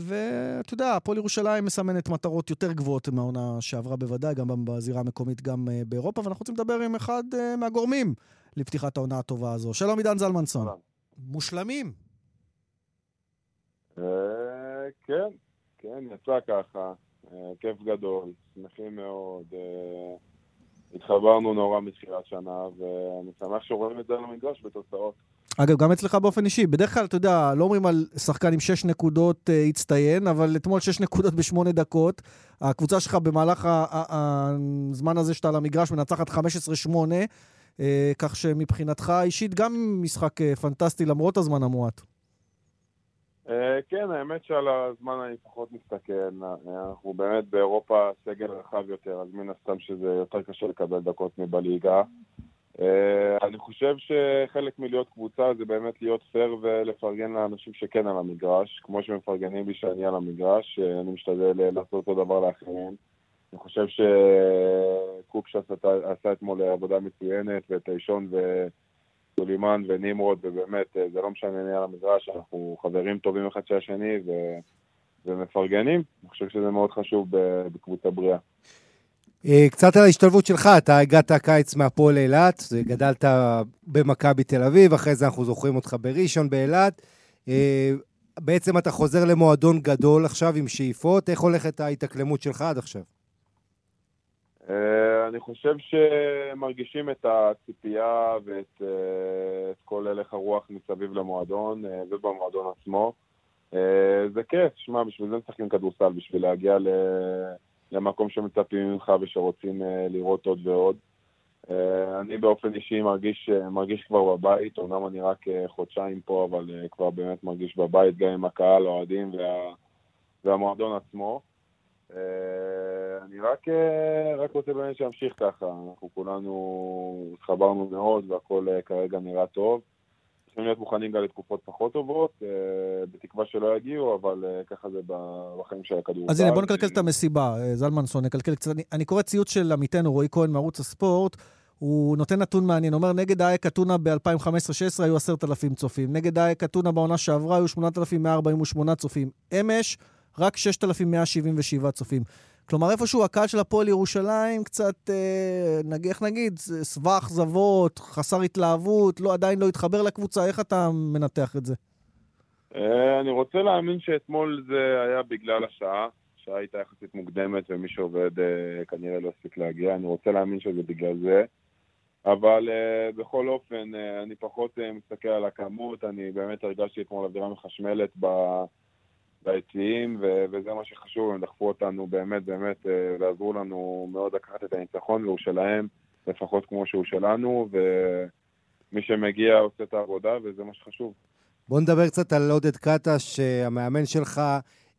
ואתה יודע, הפועל ירושלים מסמנת מטרות יותר גבוהות מהעונה שעברה בוודאי, גם בזירה המקומית, גם באירופה, ואנחנו רוצים לדבר עם אחד מהגורמים לפתיחת העונה הטובה הזו. שלום עידן זלמנסון. מושלמים. אה, כן, כן, יצא ככה. אה, כיף גדול, שמחים מאוד. אה, התחברנו נורא מתחילת שנה, ואני שמח שרואים את זה על המגרש בתוצאות. אגב, גם אצלך באופן אישי, בדרך כלל, אתה יודע, לא אומרים על שחקן עם שש נקודות אה, הצטיין, אבל אתמול שש נקודות בשמונה דקות. הקבוצה שלך במהלך הזמן הזה שאתה על המגרש מנצחת 15-8, אה, כך שמבחינתך אישית גם משחק אה, פנטסטי למרות הזמן המועט. אה, כן, האמת שעל הזמן אני פחות מסתכל. אנחנו באמת באירופה סגל רחב יותר, אז מן הסתם שזה יותר קשה לקבל דקות מבליגה. אני חושב שחלק מלהיות קבוצה זה באמת להיות פייר ולפרגן לאנשים שכן על המגרש, כמו שמפרגנים לי שאני על המגרש, אני משתדל לעשות אותו דבר לאחרים. אני חושב שקוקש עשה אתמול עבודה מצוינת, ואת אישון וסולימן ונמרוד, ובאמת, זה לא משנה מי על המדרש, אנחנו חברים טובים אחד של השני, ו... ומפרגנים. אני חושב שזה מאוד חשוב בקבוצה בריאה. אה, קצת על ההשתלבות שלך, אתה הגעת הקיץ מהפועל אילת, גדלת במכבי תל אביב, אחרי זה אנחנו זוכרים אותך בראשון באילת. אה, בעצם אתה חוזר למועדון גדול עכשיו עם שאיפות, איך הולכת ההתאקלמות שלך עד עכשיו? אה, אני חושב שמרגישים את הציפייה ואת אה, את כל הלך הרוח מסביב למועדון אה, ובמועדון עצמו. זה כיף, שמע, בשביל זה משחקים כדורסל, בשביל להגיע למקום שמצפים ממך ושרוצים לראות עוד ועוד. אני באופן אישי מרגיש, מרגיש כבר בבית, אומנם אני רק חודשיים פה, אבל כבר באמת מרגיש בבית, גם עם הקהל, האוהדים וה, והמועדון עצמו. אה, אני רק, אה, רק רוצה באמת שימשיך ככה, אנחנו כולנו התחברנו מאוד והכל אה, כרגע נראה טוב. צריכים להיות מוכנים גם לתקופות פחות טובות, בתקווה שלא יגיעו, אבל ככה זה בחיים של הכדור. אז הנה, בוא נקלקל את המסיבה, זלמנסון, נקלקל קצת. אני, אני קורא ציוץ של עמיתנו רועי כהן מערוץ הספורט, הוא נותן נתון מעניין, אומר, נגד אייק אתונה ב-2015-2016 היו עשרת אלפים צופים, נגד אייק אתונה בעונה שעברה היו 8,148 צופים. אמש, רק 6,177 צופים. כלומר, איפשהו הקהל של הפועל ירושלים קצת, אה, נגיד, איך נגיד, שבע אכזבות, חסר התלהבות, לא, עדיין לא התחבר לקבוצה, איך אתה מנתח את זה? אה, אני רוצה להאמין שאתמול זה היה בגלל השעה, השעה הייתה יחסית מוקדמת ומי שעובד אה, כנראה לא הספיק להגיע, אני רוצה להאמין שזה בגלל זה. אבל uh, בכל אופן, uh, אני פחות uh, מסתכל על הכמות, אני באמת הרגשתי אתמול אווירה מחשמלת ב... ביציעים, ו- וזה מה שחשוב, הם דחפו אותנו באמת באמת, אה, ועזרו לנו מאוד לקחת את הניצחון, והוא שלהם, לפחות כמו שהוא שלנו, ומי שמגיע עושה את העבודה, וזה מה שחשוב. בוא נדבר קצת על עודד קטש, המאמן שלך,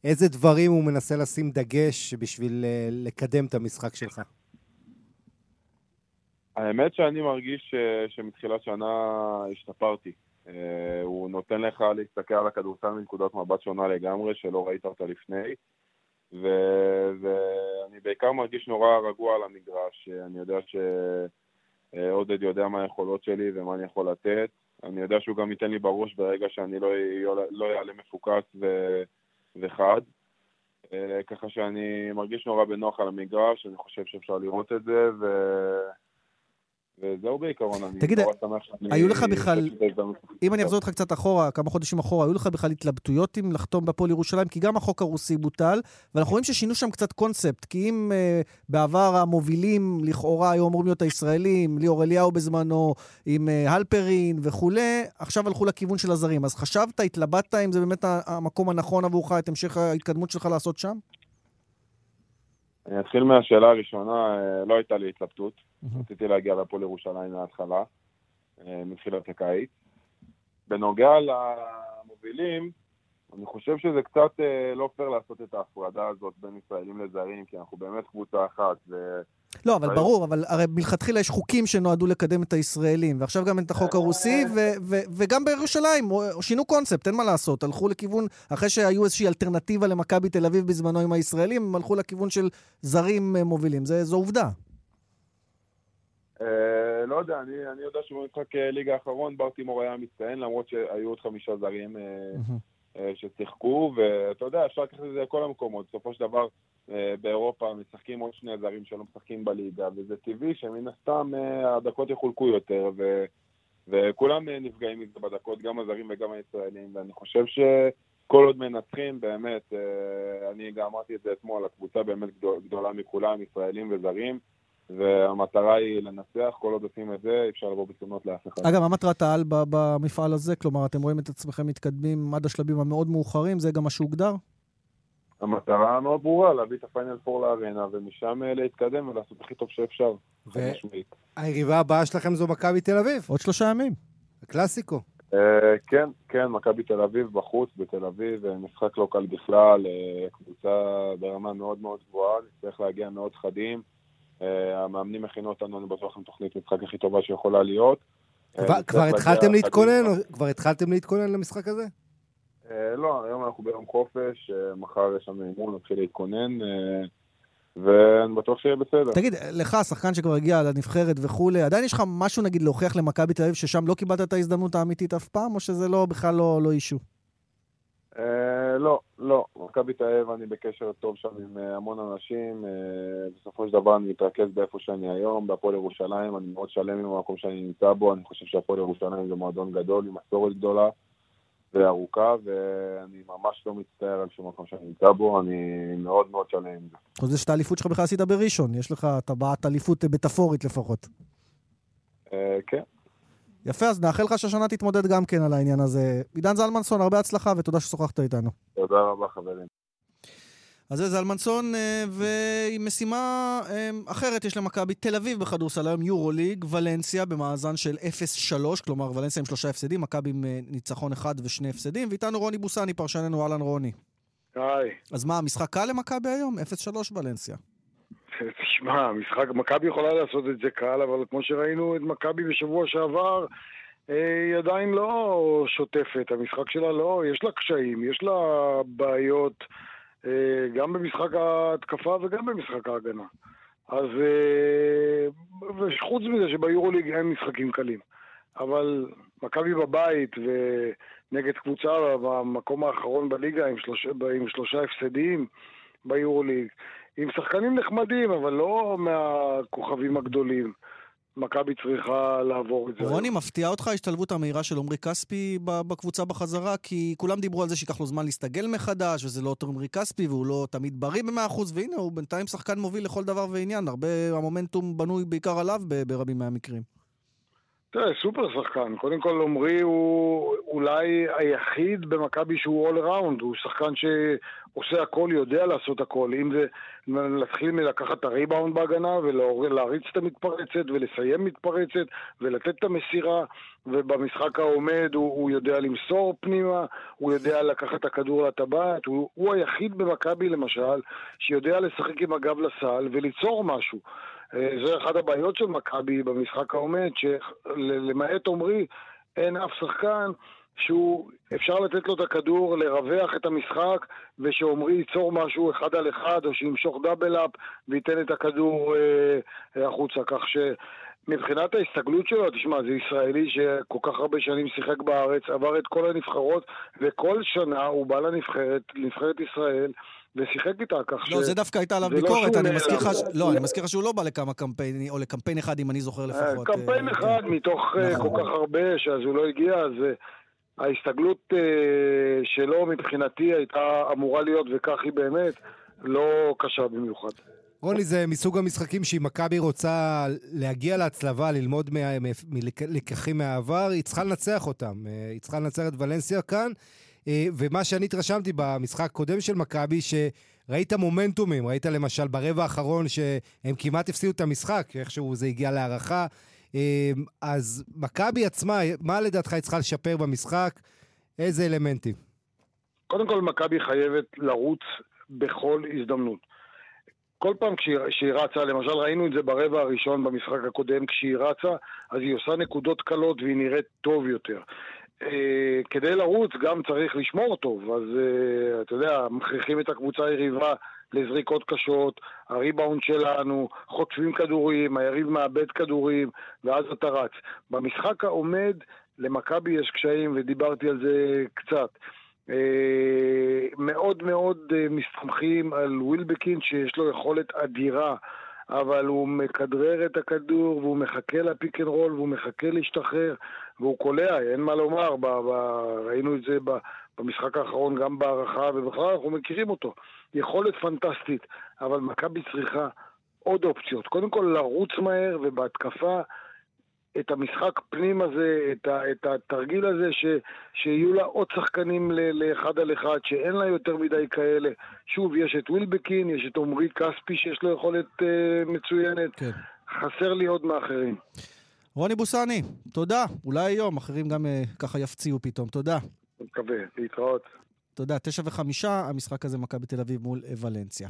איזה דברים הוא מנסה לשים דגש בשביל אה, לקדם את המשחק שלך? האמת שאני מרגיש ש- שמתחילת שנה השתפרתי. אה, הוא נותן לך להסתכל על הכדורסל מנקודת מבט שונה לגמרי, שלא ראית אותה לפני. ו- ואני בעיקר מרגיש נורא רגוע על המגרש. אני יודע שעודד יודע מה היכולות שלי ומה אני יכול לתת. אני יודע שהוא גם ייתן לי בראש ברגע שאני לא לא אעלה מפוקס ו- וחד. אה, ככה שאני מרגיש נורא בנוח על המגרש, אני חושב שאפשר לראות את זה, ו... וזהו בעיקרון, אני תגיד, נורא שמח שאני... היו לך בכלל-. אם אני אחזור איתך קצת אחורה, כמה חודשים אחורה, היו לך בכלל התלבטויות אם לחתום בהפועל ירושלים? כי גם החוק הרוסי בוטל, ואנחנו רואים ששינו שם קצת קונספט. כי אם uh, בעבר המובילים לכאורה היו אמורים להיות הישראלים, ליאור אליהו בזמנו, עם uh, הלפרין וכולי, עכשיו הלכו לכיוון של הזרים. אז חשבת, התלבטת אם זה באמת המקום הנכון עבורך, את המשך ההתקדמות שלך לעשות שם? אני אתחיל מהשאלה הראשונה, אה, לא הייתה לי התלבטות. רציתי להגיע להפועל ירושלים מההתחלה, אה, מתחילת הקיץ. בנוגע למובילים, אני חושב שזה קצת אה, לא פייר לעשות את ההפרדה הזאת בין ישראלים לזרים, כי אנחנו באמת קבוצה אחת, ו... לא, אבל ברור, אבל הרי מלכתחילה יש חוקים שנועדו לקדם את הישראלים, ועכשיו גם את החוק הרוסי, ו- ו- וגם בירושלים, שינו קונספט, אין מה לעשות. הלכו לכיוון, אחרי שהיו איזושהי אלטרנטיבה למכבי תל אביב בזמנו עם הישראלים, הם הלכו לכיוון של זרים אה, מובילים. זה, זו עובדה. אה, לא יודע, אני, אני יודע שבמשחק אה, ליגה האחרון ברטימור היה מצטיין, למרות שהיו עוד חמישה זרים אה, אה, ששיחקו, ואתה יודע, אפשר לקחת את זה לכל המקומות. בסופו של דבר, אה, באירופה משחקים עוד שני זרים שלא משחקים בליגה, וזה טבעי שמן הסתם אה, הדקות יחולקו יותר, ו, וכולם אה, נפגעים מזה בדקות, גם הזרים וגם הישראלים, ואני חושב שכל עוד מנצחים, באמת, אה, אני גם אמרתי את זה אתמול, הקבוצה באמת גדול, גדולה מכולם, ישראלים וזרים. והמטרה היא לנצח, כל עוד עושים את זה, אי אפשר לבוא בתלונות לאף אחד. אגב, מה מטרת העל במפעל הזה? כלומר, אתם רואים את עצמכם מתקדמים עד השלבים המאוד מאוחרים, זה גם מה שהוגדר? המטרה מאוד ברורה, להביא את הפיינל פור לארנה, ומשם אה, להתקדם ולעשות הכי טוב שאפשר. ו- חד משמעית. היריבה הבאה שלכם זו מכבי תל אביב, עוד שלושה ימים. הקלאסיקו. אה, כן, כן, מכבי תל אביב בחוץ, בתל אביב, אה, משחק לא קל בכלל, קבוצה ברמה מאוד מאוד גבוהה, נצטרך להגיע מאוד חדים. אה, המאמנים הכינו אותנו, אני בטוח, עם תוכנית משחק הכי טובה שיכולה להיות. אה, כבר- התחלתם. להתכונן? כבר התחלתם להתכונן למשחק הזה? אה, לא, היום אנחנו ביום חופש, אה, מחר יש לנו אימון, נתחיל להתכונן, אה, ואני בטוח שיהיה בסדר. תגיד, לך, שחקן שכבר הגיע לנבחרת וכולי, עדיין יש לך משהו, נגיד, להוכיח למכבי תל אביב ששם לא קיבלת את ההזדמנות האמיתית אף פעם, או שזה לא, בכלל לא, לא אישו? אה, לא, לא. מכבי תל אביב, אני בקשר טוב שם עם אה, המון אנשים. אה, בסופו של דבר אני מתרכז באיפה שאני היום, בהפועל ירושלים. אני מאוד שלם עם המקום שאני נמצא בו. אני חושב שהפועל ירושלים זה מועדון גדול, עם מסורת גדולה וארוכה, ואני ממש לא מצטער על שום מקום שאני נמצא בו. אני מאוד מאוד שלם עם זה. חוץ מזה שאת האליפות שלך בכלל עשית בראשון, יש לך טבעת אליפות מטאפורית לפחות. כן. יפה, אז נאחל לך שהשנה תתמודד גם כן על העניין הזה. עידן זלמנסון, הרבה הצלחה ותודה ששוחחת איתנו. תודה רבה, חברים. אז זה זלמנסון, אה, ועם משימה אה, אחרת יש למכבי תל אביב בכדורסל היום, יורו ליג, ולנסיה במאזן של 0-3, כלומר ולנסיה עם שלושה הפסדים, מכבי עם אה, ניצחון אחד ושני הפסדים, ואיתנו רוני בוסני, פרשננו, אהלן רוני. היי, אז מה, המשחק קל למכבי היום? 0-3 ולנסיה. תשמע, משחק, מכבי יכולה לעשות את זה קל, אבל כמו שראינו את מכבי בשבוע שעבר, אה, היא עדיין לא שוטפת. המשחק שלה לא, יש לה קשיים, יש לה בעיות, אה, גם במשחק ההתקפה וגם במשחק ההגנה. אז, אה, וחוץ מזה שביורוליג אין משחקים קלים. אבל מכבי בבית ונגד קבוצה במקום האחרון בליגה עם שלושה, עם שלושה הפסדים ביורוליג. עם שחקנים נחמדים, אבל לא מהכוכבים הגדולים. מכבי צריכה לעבור את זה. רוני, מפתיעה אותך ההשתלבות המהירה של עמרי כספי בקבוצה בחזרה? כי כולם דיברו על זה שייקח לו זמן להסתגל מחדש, וזה לא עמרי כספי, והוא לא תמיד בריא ב-100%, והנה, הוא בינתיים שחקן מוביל לכל דבר ועניין. הרבה, המומנטום בנוי בעיקר עליו ברבים מהמקרים. תראה, סופר שחקן. קודם כל, עמרי הוא אולי היחיד במכבי שהוא אול ראונד. הוא שחקן שעושה הכל, יודע לעשות הכל. אם זה להתחיל מלקחת את הריבאונד בהגנה ולהריץ את המתפרצת ולסיים מתפרצת ולתת את המסירה. ובמשחק העומד הוא, הוא יודע למסור פנימה, הוא יודע לקחת את הכדור לטבעת. הוא, הוא היחיד במכבי, למשל, שיודע לשחק עם הגב לסל וליצור משהו. אה, זו אחת הבעיות של מכבי במשחק העומד, שלמעט עומרי, אין אף שחקן שהוא, אפשר לתת לו את הכדור, לרווח את המשחק, ושעומרי ייצור משהו אחד על אחד, או שימשוך דאבל אפ וייתן את הכדור אה, החוצה. כך שמבחינת ההסתגלות שלו, תשמע, זה ישראלי שכל כך הרבה שנים שיחק בארץ, עבר את כל הנבחרות, וכל שנה הוא בא לנבחרת, לנבחרת ישראל, ושיחק איתה, כך ש... לא, זה דווקא הייתה עליו לא ביקורת, אני מזכיר לך... נעלם. לא, אני מזכיר לך שהוא לא בא לכמה קמפיינים, או לקמפיין אחד, אם אני זוכר לפחות. קמפיין אה, אחד כן. מתוך אה, נכון. כל כך הרבה, שאז הוא לא הגיע, אז אה, ההסתגלות אה, שלו מבחינתי הייתה אמורה להיות, וכך היא באמת, לא קשה במיוחד. רוני, זה מסוג המשחקים שאם מכבי רוצה להגיע להצלבה, ללמוד מלקחים מהעבר, היא צריכה לנצח אותם. אה, היא צריכה לנצח את ולנסיה כאן. אה, ומה שאני התרשמתי במשחק הקודם של מכבי, שראית מומנטומים, ראית למשל ברבע האחרון שהם כמעט הפסידו את המשחק, איכשהו זה הגיע להערכה. אה, אז מכבי עצמה, מה לדעתך היא צריכה לשפר במשחק? איזה אלמנטים? קודם כל, מכבי חייבת לרוץ בכל הזדמנות. כל פעם כשהיא, רצה, למשל ראינו את זה ברבע הראשון במשחק הקודם, כשהיא רצה, אז היא עושה נקודות קלות והיא נראית טוב יותר. אה, כדי לרוץ גם צריך לשמור טוב, אז אה, אתה יודע, מכריחים את הקבוצה היריבה לזריקות קשות, הריבאונד שלנו, חוטפים כדורים, היריב מאבד כדורים, ואז אתה רץ. במשחק העומד, למכבי יש קשיים, ודיברתי על זה קצת. אה, מאוד מאוד אה, מסתמכים על ווילבקין שיש לו יכולת אדירה, אבל הוא מכדרר את הכדור והוא מחכה ל pick and roll והוא מחכה להשתחרר והוא קולע, אין מה לומר, ב, ב, ראינו את זה ב, במשחק האחרון גם בהארכה ובכלל אנחנו מכירים אותו. יכולת פנטסטית, אבל מכבי צריכה עוד אופציות. קודם כל לרוץ מהר ובהתקפה את המשחק פנים הזה, את, ה, את התרגיל הזה, ש, שיהיו לה עוד שחקנים ל, לאחד על אחד, שאין לה יותר מדי כאלה. שוב, יש את ווילבקין, יש את עמרי כספי שיש לו יכולת אה, מצוינת. כן. חסר לי עוד מאחרים. רוני בוסני, תודה. אולי היום, אחרים גם אה, ככה יפציעו פתאום. תודה. מקווה, להתראות. אתה יודע, תשע וחמישה, המשחק הזה מכבי תל אביב מול אה, ולנסיה.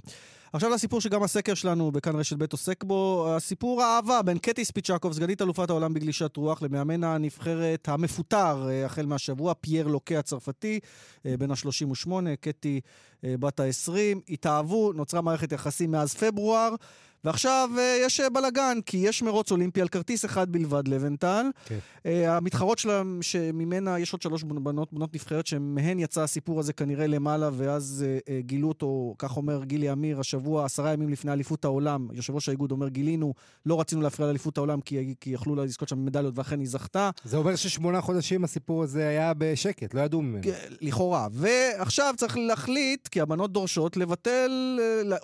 עכשיו לסיפור שגם הסקר שלנו בכאן רשת ב' עוסק בו, הסיפור האהבה בין קטי ספיצ'קוב, סגנית אלופת העולם בגלישת רוח, למאמן הנבחרת המפוטר אה, החל מהשבוע, פייר לוקה הצרפתי, אה, בן ה-38, קטי בת ה-20. התאהבו, נוצרה מערכת יחסים מאז פברואר. ועכשיו אה, יש אה, בלאגן, כי יש מרוץ אולימפי על כרטיס אחד בלבד לבנטל. כן. אה, המתחרות שלהם, שממנה יש עוד שלוש בנות, בנות נבחרת, שמהן יצא הסיפור הזה כנראה למעלה, ואז גילו אותו, כך אומר גילי אמיר, השבוע, עשרה ימים לפני אליפות העולם. יושב ראש האיגוד אומר, גילינו, לא רצינו להפריע לאליפות העולם, כי, כי יכלו לזכות שם מדליות, ואכן היא זכתה. זה אומר ששמונה חודשים הסיפור הזה היה בשקט, לא ידעו ממנו. לכאורה. ועכשיו צריך להחליט, כי הבנות דורשות, לבטל,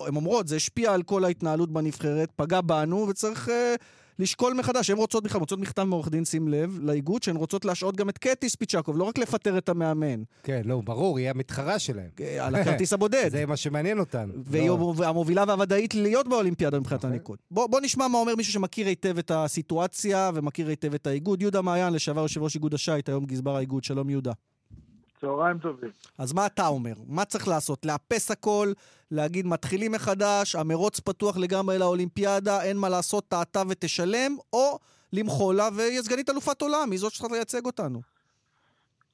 הן אומרות, זה השפיע על כל ההתנהלות בנבחרת, פגע בנו, וצריך אה, לשקול מחדש. הן רוצות בכלל, רוצות מכתב מעורך דין, שים לב, לאיגוד, שהן רוצות להשעות גם את קטי ספיצ'קוב, לא רק לפטר את המאמן, כן, לא, ברור, היא המתחרה שלהם. אה, על הכרטיס הבודד. זה מה שמעניין אותנו. והיא לא. המובילה והוודאית להיות באולימפיאדה מבחינת הניקוד. בוא, בוא נשמע מה אומר מישהו שמכיר היטב את הסיטואציה ומכיר היטב את האיגוד. יהודה מעיין, לשעבר יושב ראש איגוד השייט, היום גזבר האיגוד. שלום יהודה. צהריים טובים. אז מה אתה אומר? מה צריך לעשות? לאפס הכל, להגיד מתחילים מחדש, המרוץ פתוח לגמרי לאולימפיאדה, אין מה לעשות, טעתה ותשלם, או למחול לה והיא סגנית אלופת עולם, היא זאת שצריכה לייצג אותנו.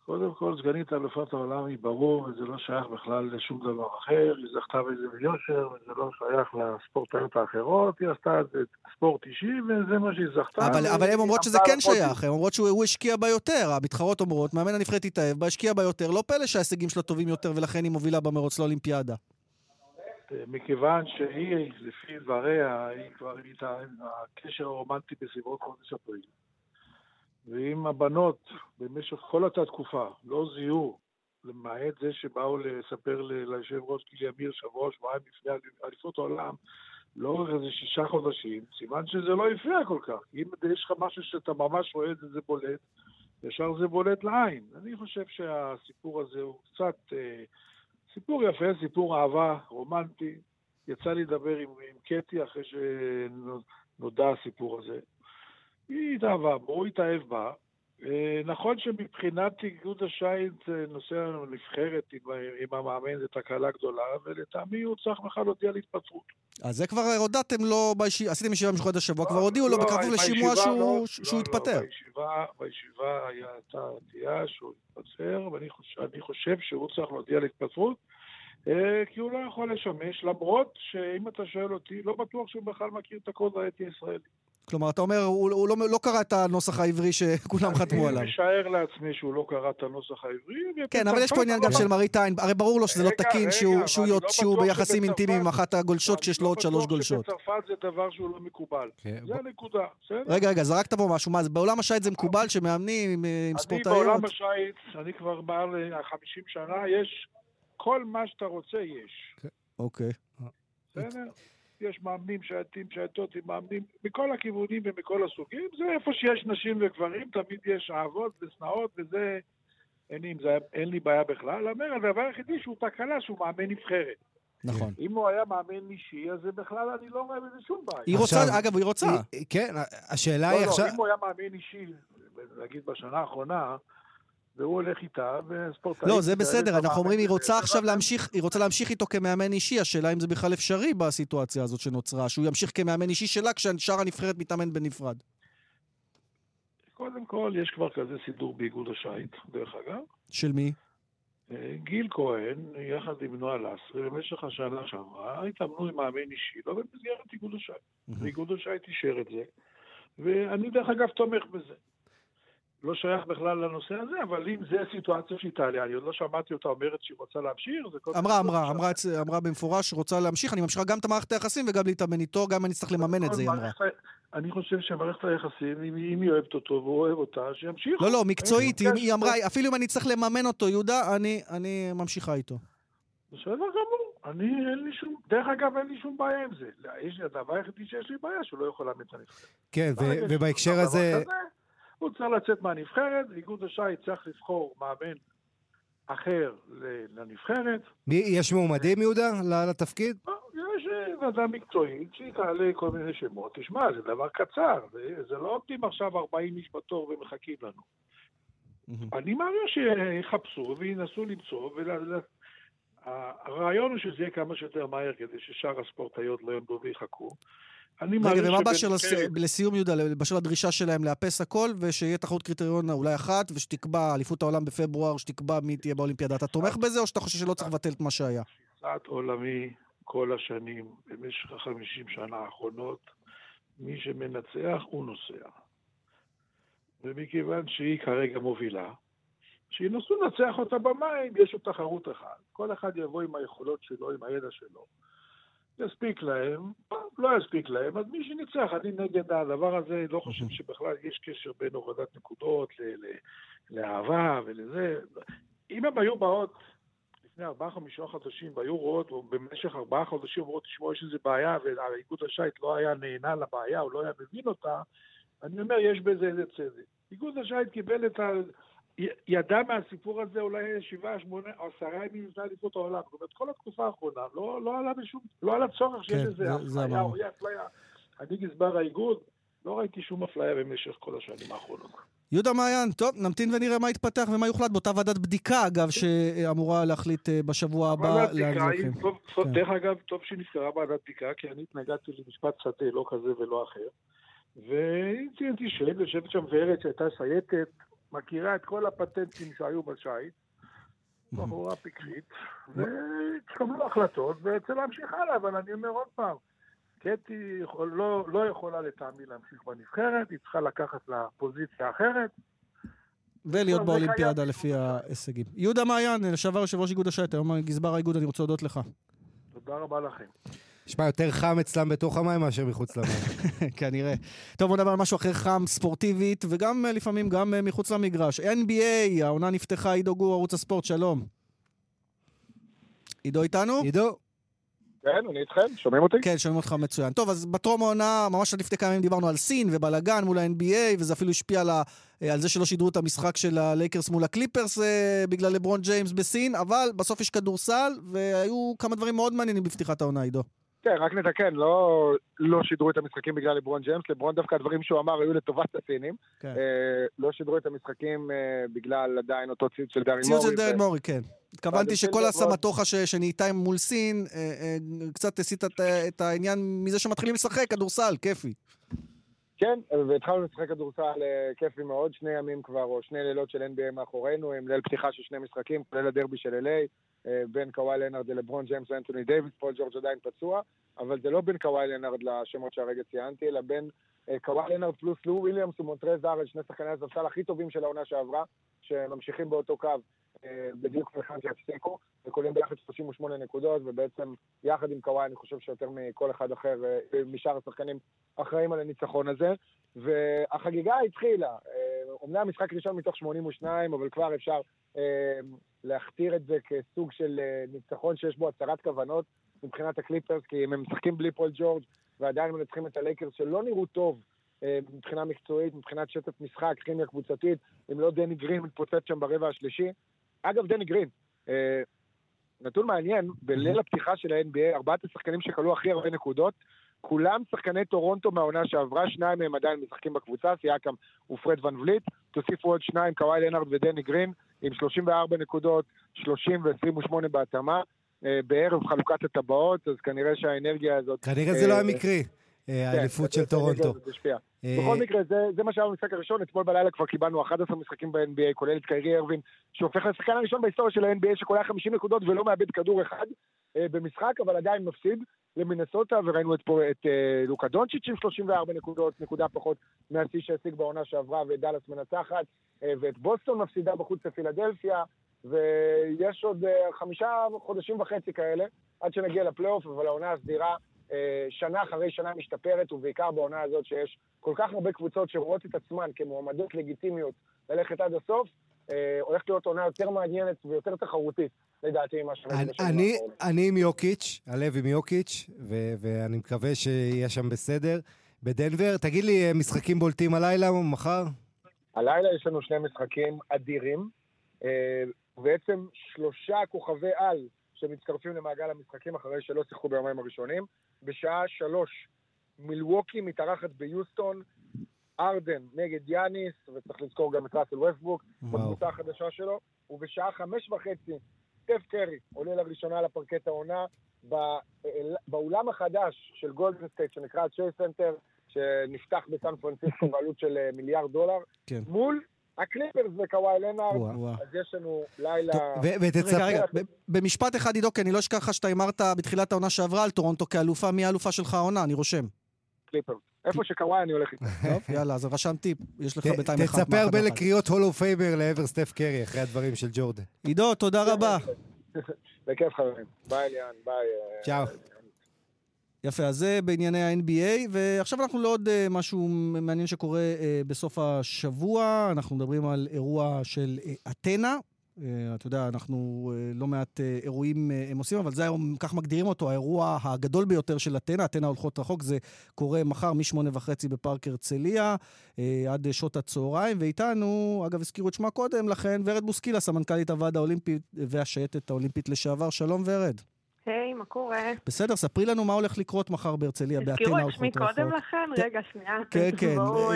קודם כל, סגנית אלופת העולם היא ברור, וזה לא שייך בכלל לשום דבר אחר, היא זכתה בזה ביושר, וזה לא שייך לספורטאיות האחרות, היא עשתה את זה ספורט אישי, וזה מה שהיא זכתה. אבל, אבל הן אומרות שזה כן. שייך, הן אומרות שהוא הוא השקיע בה יותר, המתחרות אומרות, מאמן הנבחרת התאהב בה, השקיע בה יותר, לא פלא שההישגים שלה טובים יותר ולכן היא מובילה במרוץ לאולימפיאדה. מכיוון שהיא, לפי דבריה, היא כבר איתה, הקשר הרומנטי בסביבות חודש אפריל. ואם הבנות במשך כל אותה תקופה לא זיהו למעט זה שבאו לספר ליושב ראש גילי אמיר שבוע, שבועיים לפני אליפות העולם, לאורך איזה שישה חודשים, סימן שזה לא הפריע כל כך. אם יש לך משהו שאתה ממש רואה את זה, זה בולט, ישר זה בולט לעין. אני חושב שהסיפור הזה הוא קצת אה, סיפור יפה, סיפור אהבה רומנטי. יצא לי לדבר עם, עם קטי אחרי שנודע הסיפור הזה. היא התאהבה בו, הוא התאהב בה. אה, נכון שמבחינת איגוד השיט אה, נושא הנבחרת עם, עם המאמן זה תקלה גדולה, ולטעמי הוא צריך בכלל להודיע על התפטרות. אז זה כבר הודעתם לו, ביש... עשיתם ישיבה מיוחדת השבוע, כבר הודיעו לו לא, בכפוף לשימוע שהוא, לא, שהוא לא. לא, בישיבה, הייתה תיאה שהוא יתפטר, ואני חושב, שהוא צריך להודיע על התפטרות, אה, כי הוא לא יכול לשמש, למרות שאם אתה שואל אותי, לא בטוח שהוא בכלל מכיר את הקוד האתי הישראלי. כלומר, אתה אומר, הוא, הוא לא, לא קרא את הנוסח העברי שכולם חתמו עליו. אני משער לעצמי שהוא לא קרא את הנוסח העברי. כן, אבל יש פה עניין גם של מראית עין. הרי ברור לו שזה לא רגע, תקין רגע, שהוא, שהוא, אני לא שהוא ביחסים אינטימיים עם אחת הגולשות כשיש לו עוד שלוש גולשות. לא בטוח שבצרפת זה דבר שהוא לא מקובל. כן, זה הנקודה, בסדר? רגע, רגע, זרקת פה משהו. מה, בעולם השייט זה מקובל שמאמנים עם, אני ספורטאיות? בעולם השיט, אני כבר מעל ה-50 שנה, יש כל מה שאתה רוצה יש. אוקיי. בסדר? יש מאמנים שייטים, שייטות עם מאמנים מכל הכיוונים ומכל הסוגים. זה איפה שיש נשים וגברים, תמיד יש אהבות ושנאות, וזה... אין לי, זה, אין לי בעיה בכלל. אומר, הדבר היחידי שהוא תקלה, שהוא מאמן נבחרת. נכון. אם הוא היה מאמן אישי, אז זה בכלל, אני לא רואה בזה שום בעיה. היא רוצה, עכשיו- אגב, היא רוצה. היא- כן, השאלה לא, היא לא, עכשיו... אם הוא היה מאמן אישי, נגיד בשנה האחרונה, והוא הולך איתה, וספורטאי... לא, זה בסדר, אנחנו אומרים, היא רוצה עכשיו. להמשיך, היא רוצה להמשיך איתו כמאמן אישי, השאלה אם זה בכלל אפשרי בסיטואציה הזאת שנוצרה, שהוא ימשיך כמאמן אישי שלה כששאר הנבחרת מתאמן בנפרד. קודם כל, יש כבר כזה סידור באיגוד השיט, דרך אגב. של מי? אה, גיל כהן, יחד עם נועה לסרי, במשך השנה שעברה, התאמנו עם מאמן אישי, לא במסגרת איגוד השיט. ואיגוד השיט אישר את זה, ואני דרך אגב תומך בזה. לא שייך בכלל לנושא הזה, אבל אם זה הסיטואציה של איטליה, אני עוד לא שמעתי אותה אומרת שהיא רוצה להמשיך, זה כל אמרה, אמרה, אמרה, אצ- אמרה במפורש, רוצה להמשיך, אני ממשיכה גם את המערכת היחסים וגם להתאמן איתו, גם אם אני צריך לממן את זה, היא אמרה. מערכת ה- אני חושב שמערכת היחסים, אם אם היא אוהבת אותו והוא אוהב אותה, שימשיך. לא, לא, מקצועית, אין היא אמרה. אפילו אם אני צריך לממן אותו, יהודה, אני- אני ממשיכה איתו. בסדר גמור. אני, אין לי שום, דרך אגב, אין לי שום בעיה עם זה. לא, יש הדבר היחידי שיש לי בעיה, שהוא לא יכול לאמן את הנבחרת. כן, ובהקשר הזה... הוא צריך לצאת מהנבחרת, איגוד השיט צריך לבחור מאמן אחר לנבחרת. מי- יש מועמדים, יהודה, לתפקיד? יש אה, ועדה מקצועית שהיא תעלה כל מיני שמות. תשמע, זה דבר קצר, זה, זה לא עומדים עכשיו 40 איש בתור ומחכים לנו. אני מאמין שיחפשו וינסו למצוא, ול... ל- הרעיון הוא שזה יהיה כמה שיותר מהר כדי ששאר הספורטאיות לא יעמדו ויחכו. אני רגע, מאמין ומה באשר לס- שבנבחרת- לסיום, יהודה, באשר לדרישה שלהם לאפס הכל, ושיהיה תחרות קריטריון אולי אחת, ושתקבע אליפות העולם בפברואר, שתקבע מי תהיה באולימפיאדה. אתה תומך בזה, או שאתה חושב שלא צריך לבטל את מה שהיה? תפיסת עולמי כל השנים, במשך החמישים שנה האחרונות, מי שמנצח הוא נוסע. ומכיוון שהיא כרגע מובילה, שינסו לנצח אותה במים, יש עוד תחרות אחת. כל אחד יבוא עם היכולות שלו, עם הידע שלו. יספיק להם, לא יספיק להם, אז מי שניצח, אני נגד הדבר הזה, לא חושב שבכלל יש קשר בין הורדת נקודות ל- ל- לאהבה ולזה. אם הם היו באות לפני ארבעה חמישה חודשים והיו רואות, או במשך ארבעה חודשים אומרות, תשמעו, יש איזה בעיה, והאיגוד השיט לא היה נהנה לבעיה, הוא לא היה מבין אותה, אני אומר, יש בזה איזה צדק. איגוד השיט קיבל את ה... ידע מהסיפור הזה אולי שבעה, שמונה, עשרה ימים לפני אליפות העולם. זאת אומרת, כל התקופה האחרונה לא, לא עלה בשום, לא עלה צורך שיש כן, איזה זה- זה אפליה. או אי אפליה. אני גזבר האיגוד, לא ראיתי שום אפליה במשך כל השנים האחרונות. יהודה מעיין, טוב, נמתין ונראה מה יתפתח ומה יוחלט באותה ועדת בדיקה, אגב, שאמורה להחליט אה, בשבוע הבא לאן זה הולכים. כן. דרך אגב, טוב שנזכרה ועדת בדיקה, כי אני התנגדתי למשפט שדה, לא כזה ולא אחר. וציינתי שם, יושבת שם ורד שהייתה שייטת, מכירה את כל הפטנטים שהיו בשיט, בחורה פיקחית, והתקבלו החלטות, וצריך להמשיך הלאה, אבל אני אומר עוד פעם, קטי לא, לא יכולה לטעמי להמשיך בנבחרת, היא צריכה לקחת לה פוזיציה אחרת. ולהיות באולימפיאדה לפי ההישגים. יהודה מעיין, לשעבר יושב ראש איגוד השייט, היום גזבר האיגוד, אני רוצה להודות לך. תודה רבה לכם. נשמע יותר חם אצלם בתוך המים מאשר מחוץ למים. כנראה. טוב, בוא נדבר על משהו אחר חם, ספורטיבית, וגם אה, לפעמים גם אה, מחוץ למגרש. NBA, העונה נפתחה, עידו גור, ערוץ הספורט, שלום. עידו איתנו? עידו. כן, אני איתכם, שומעים אותי? כן, שומעים אותך מצוין. טוב, אז בטרום העונה, ממש לפני כמה ימים דיברנו על סין ובלאגן מול ה-NBA, וזה אפילו השפיע על, ה, על זה שלא שידרו את המשחק של הלייקרס מול הקליפרס אה, בגלל לברון ג'יימס בסין, אבל בסוף יש כדורסל, והיו כמה דברים מאוד מעניינים בפתיחת העונה, עידו. כן, רק נתקן, לא, לא שידרו את המשחקים בגלל לברון ג'יימס, לברון דווקא הדברים שהוא אמר היו לטובת הסינים. כן. אה, לא שידרו את המשחקים אה, בגלל עדיין אותו ציוץ של דארי מורי. ציוץ של ו- מורי, כן. התכוונתי שכל הסמטוחה ש- שנהייתה מול סין, אה, אה, קצת הסיט את, את העניין מזה שמתחילים לשחק, כדורסל, כיפי. כן, והתחלנו לשחק כדורסל אה, כיפי מאוד, שני ימים כבר, או שני לילות של NBA מאחורינו, עם ליל פתיחה של שני משחקים, כולל הדרבי של LA, אה, בין קוואי לנארד ללברון ג'יימס ואנטוני דייוויס, פול ג'ורג' עדיין פצוע, אבל זה לא בין קוואי לנארד לשמות שהרגע ציינתי, אלא בין קוואי לנארד פלוס לו וויליאמס ומונטרז הארל, שני שחקני הספסל הכי טובים של העונה שעברה, שממשיכים באותו קו אה, בדיוק היכן שהפסיקו, וקולעים ביחד 38 נקודות, ובעצם יחד עם קוואי אני חושב שיותר מכל אחד אחר, אה, משאר השחקנים אחראים על הניצחון הזה. והחגיגה התחילה. אה, אומנם משחק ראשון מתוך 82, אבל כבר אפשר אה, להכתיר את זה כסוג של אה, ניצחון שיש בו הצהרת כוונות מבחינת הקליפרס, כי אם הם משחקים בלי פול ג'ורג' ועדיין מנצחים את הלייקרס שלא נראו טוב אה, מבחינה מקצועית, מבחינת שטף משחק, כימיה קבוצתית, אם לא דני גרין מתפוצץ שם ברבע השלישי. אגב, דני גרין, אה, נתון מעניין, בליל הפתיחה של ה-NBA, ארבעת השחקנים שקלעו הכי הרבה נקודות, כולם שחקני טורונטו מהעונה שעברה, שניים מהם עדיין משחקים בקבוצה, סייקם ופרד ון וליט, תוסיפו עוד שניים, קוואי לנארד ודני גרין, עם 34 נקודות, 30 ו-28 בהתאמה. אה, בערב חלוקת הטבעות, אז כנראה שהאנרגיה הזאת... כנראה זה לא אה, היה מקרי, אה, כן, האליפות של טורונטו. בכל מקרה, זה, מה שהיה במשחק הראשון, אתמול בלילה כבר קיבלנו 11 משחקים ב-NBA, כולל את קיירי ארווין, שהופך לשחקן הראשון בהיסטוריה של ה-NBA שקולע 50 נקודות ולא מאבד כדור אחד במשחק, אבל עדיין מפסיד למינסוטה, וראינו את, לוקה דונצ'יץ' עם 34 נקודות, נקודה פחות מהשיא שהשיג בעונה שעברה, ואת דאלאס מנצחת, ואת בוסטון מפסידה בחוץ לפילדלפיה, ויש עוד אה, חמישה חודשים וחצי כאלה, עד שנגיע לפלייאוף, אבל העונה הסדירה אה, שנה אחרי שנה משתפרת, ובעיקר בעונה הזאת שיש כל כך הרבה קבוצות שרואות את עצמן כמועמדות לגיטימיות ללכת עד הסוף, אה, הולכת להיות עונה יותר מעניינת ויותר תחרותית, לדעתי, ממה שראינו אני- אני, עם יוקיץ', הלב עם יוקיץ', ו- ואני מקווה שיהיה שם בסדר. בדנבר, תגיד לי, משחקים בולטים הלילה או מחר? הלילה יש לנו שני משחקים אדירים, ובעצם שלושה כוכבי על שמצטרפים למעגל המשחקים אחרי שלא שיחקו ביומיים הראשונים. בשעה שלוש, מילווקי מתארחת ביוסטון, ארדן נגד יאניס, וצריך לזכור גם את ראסל ווסטבוק, וואו. בקבוצה החדשה שלו, ובשעה חמש וחצי, סטף קרי עולה לראשונה לפרקט העונה בא- באולם החדש של גולדן סטייט, שנקרא צ'ייס סנטר, שנפתח בסן פרנסיסקו בעלות של אה, מיליארד דולר, כן. מול הקליפרס וקוואי לנארד. אז יש לנו לילה... ו- ותצפ- רגע, במשפט אחד, עידו, כי אני לא אשכח לך שאתה הימרת בתחילת העונה שעברה על טורונטו כאלופה, מי האלופה שלך העונה? אני רושם. קליפרס. איפה שקוואי אני הולך איתו. טוב, יאללה, אז רשמתי, יש לך בינתיים אחד. תצפה הרבה. לקריאות Hall of Famer לעבר סטף קרי אחרי הדברים של ג'ורדן. עידו, תודה רבה. בכיף חברים. ביי ליאן, ביי. אה, צ'או. יפה, אז זה בענייני ה-NBA, ועכשיו אנחנו לעוד אה, משהו מעניין שקורה אה, בסוף השבוע. אנחנו מדברים על אירוע של אה, אתנה. אה, אתה יודע, אנחנו אה, לא מעט אה, אירועים uh, הם עושים, אבל זה היום, כך מגדירים אותו, האירוע הגדול ביותר של אתנה. אתנה הולכות רחוק, זה קורה מחר משמונה וחצי בפארק הרצליה, uh, עד שעות הצהריים, ואיתנו, אגב, הזכירו את שמה קודם לכן, ורד בוסקילה, סמנכ"לית הוועד האולימפי והשייטת האולימפית לשעבר. שלום ורד. היי, מה קורה? בסדר, ספרי לנו מה הולך לקרות מחר בהרצליה, באתנה הזכירו את הולכות שמי. קודם לכן? רגע, שנייה. כן, כן, בואו,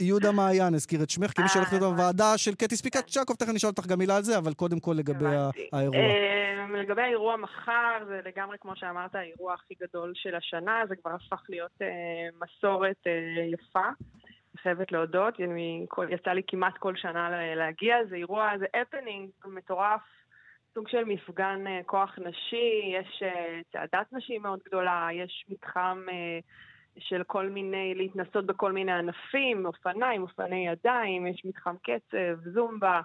יהודה מעיין הזכיר את שמך, כמי אה, שהולכת להיות. בוועדה של קטי ספיקת צ'קוב, תכף נשאל אותך גם מילה על זה, אבל קודם כל לגבי. האירוע. אמ, לגבי האירוע מחר, זה לגמרי, כמו שאמרת, האירוע הכי גדול של השנה, זה כבר הפך להיות אה, מסורת אה, יפה. חייבת להודות, יצא לי כמעט כל שנה לה- להגיע, זה אירוע, זה הפנינג מטורף, סוג של מפגן אה, כוח נשי, יש אה, צעדת נשים מאוד גדולה, יש מתחם אה, של כל מיני, להתנסות בכל מיני ענפים, אופניים, אופני ידיים, יש מתחם קצב, זומבה,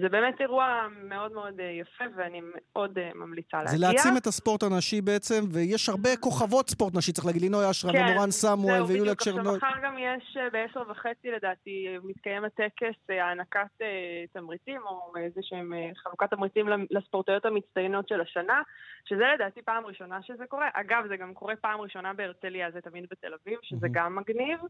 זה באמת אירוע מאוד מאוד אה, יפה, ואני מאוד אה, ממליצה להגיע. זה להעצים את הספורט הנשי בעצם, ויש הרבה כוכבות ספורט נשי, צריך להגיד, לינוי אשרה ומורן סמואל זהו, ויוליה בדיוק. עכשיו צ'רנוי. מחר גם יש אה, בעשר וחצי לדעתי, אה, מתקיים הטקס אה, הענקת אה, תמריצים, או איזה שהם אה, חלוקת תמריצים לספורטאיות המצטיינות של השנה, שזה לדעתי פעם ראשונה שזה קורה. אגב, זה גם קורה פעם ראשונה בהרצליה, זה תמיד בתל אביב, שזה גם מגניב.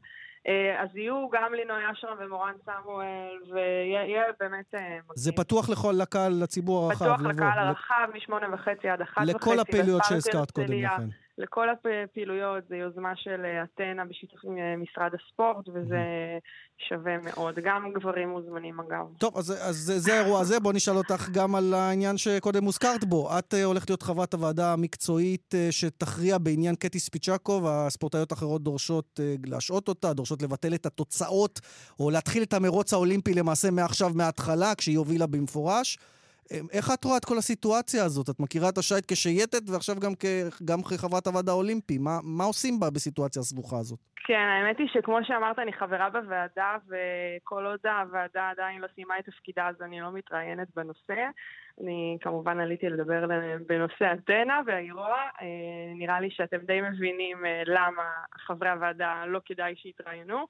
אה, אז יהיו גם לינוי אשרם ומורן סמואל, ויהיה באמת אה. זה פתוח לכל הקהל, לציבור הרחב. פתוח לבוא. לקהל הרחב משמונה וחצי עד אחת וחצי. לכל הפעילויות שהזכרת קודם. לכן. לכל הפעילויות, זו יוזמה של אה, אתנה בשיתוף עם אה, משרד הספורט, וזה שווה מאוד. גם גברים מוזמנים אגב. טוב, אז, אז זה, זה האירוע הזה. בוא נשאל אותך גם על העניין שקודם הוזכרת בו. את אה, הולכת להיות חברת הוועדה המקצועית שתכריע בעניין קטי ספיצ'קו, והספורטאיות האחרות דורשות להשעות אותה, דורשות לבטל את התוצאות, או להתחיל את המרוץ האולימפי למעשה מעכשיו, מההתחלה, כשהיא הובילה במפורש. אה, איך את רואה את כל הסיטואציה הזאת? את מכירה את השייט כשייטת ועכשיו גם, כ, גם כחברת הוועד האולימפי. מה, מה עושים בה בסיטואציה הסבוכה הזאת? כן, האמת היא שכמו שאמרת, אני חברה בוועדה, וכל עוד הוועדה עדיין לא סיימה את תפקידה, אז אני לא מתראיינת בנושא. אני כמובן עליתי לדבר בנושא אתנה והאירוע. אה, נראה לי שאתם די מבינים אה, למה חברי הוועדה לא כדאי שיתראיינו.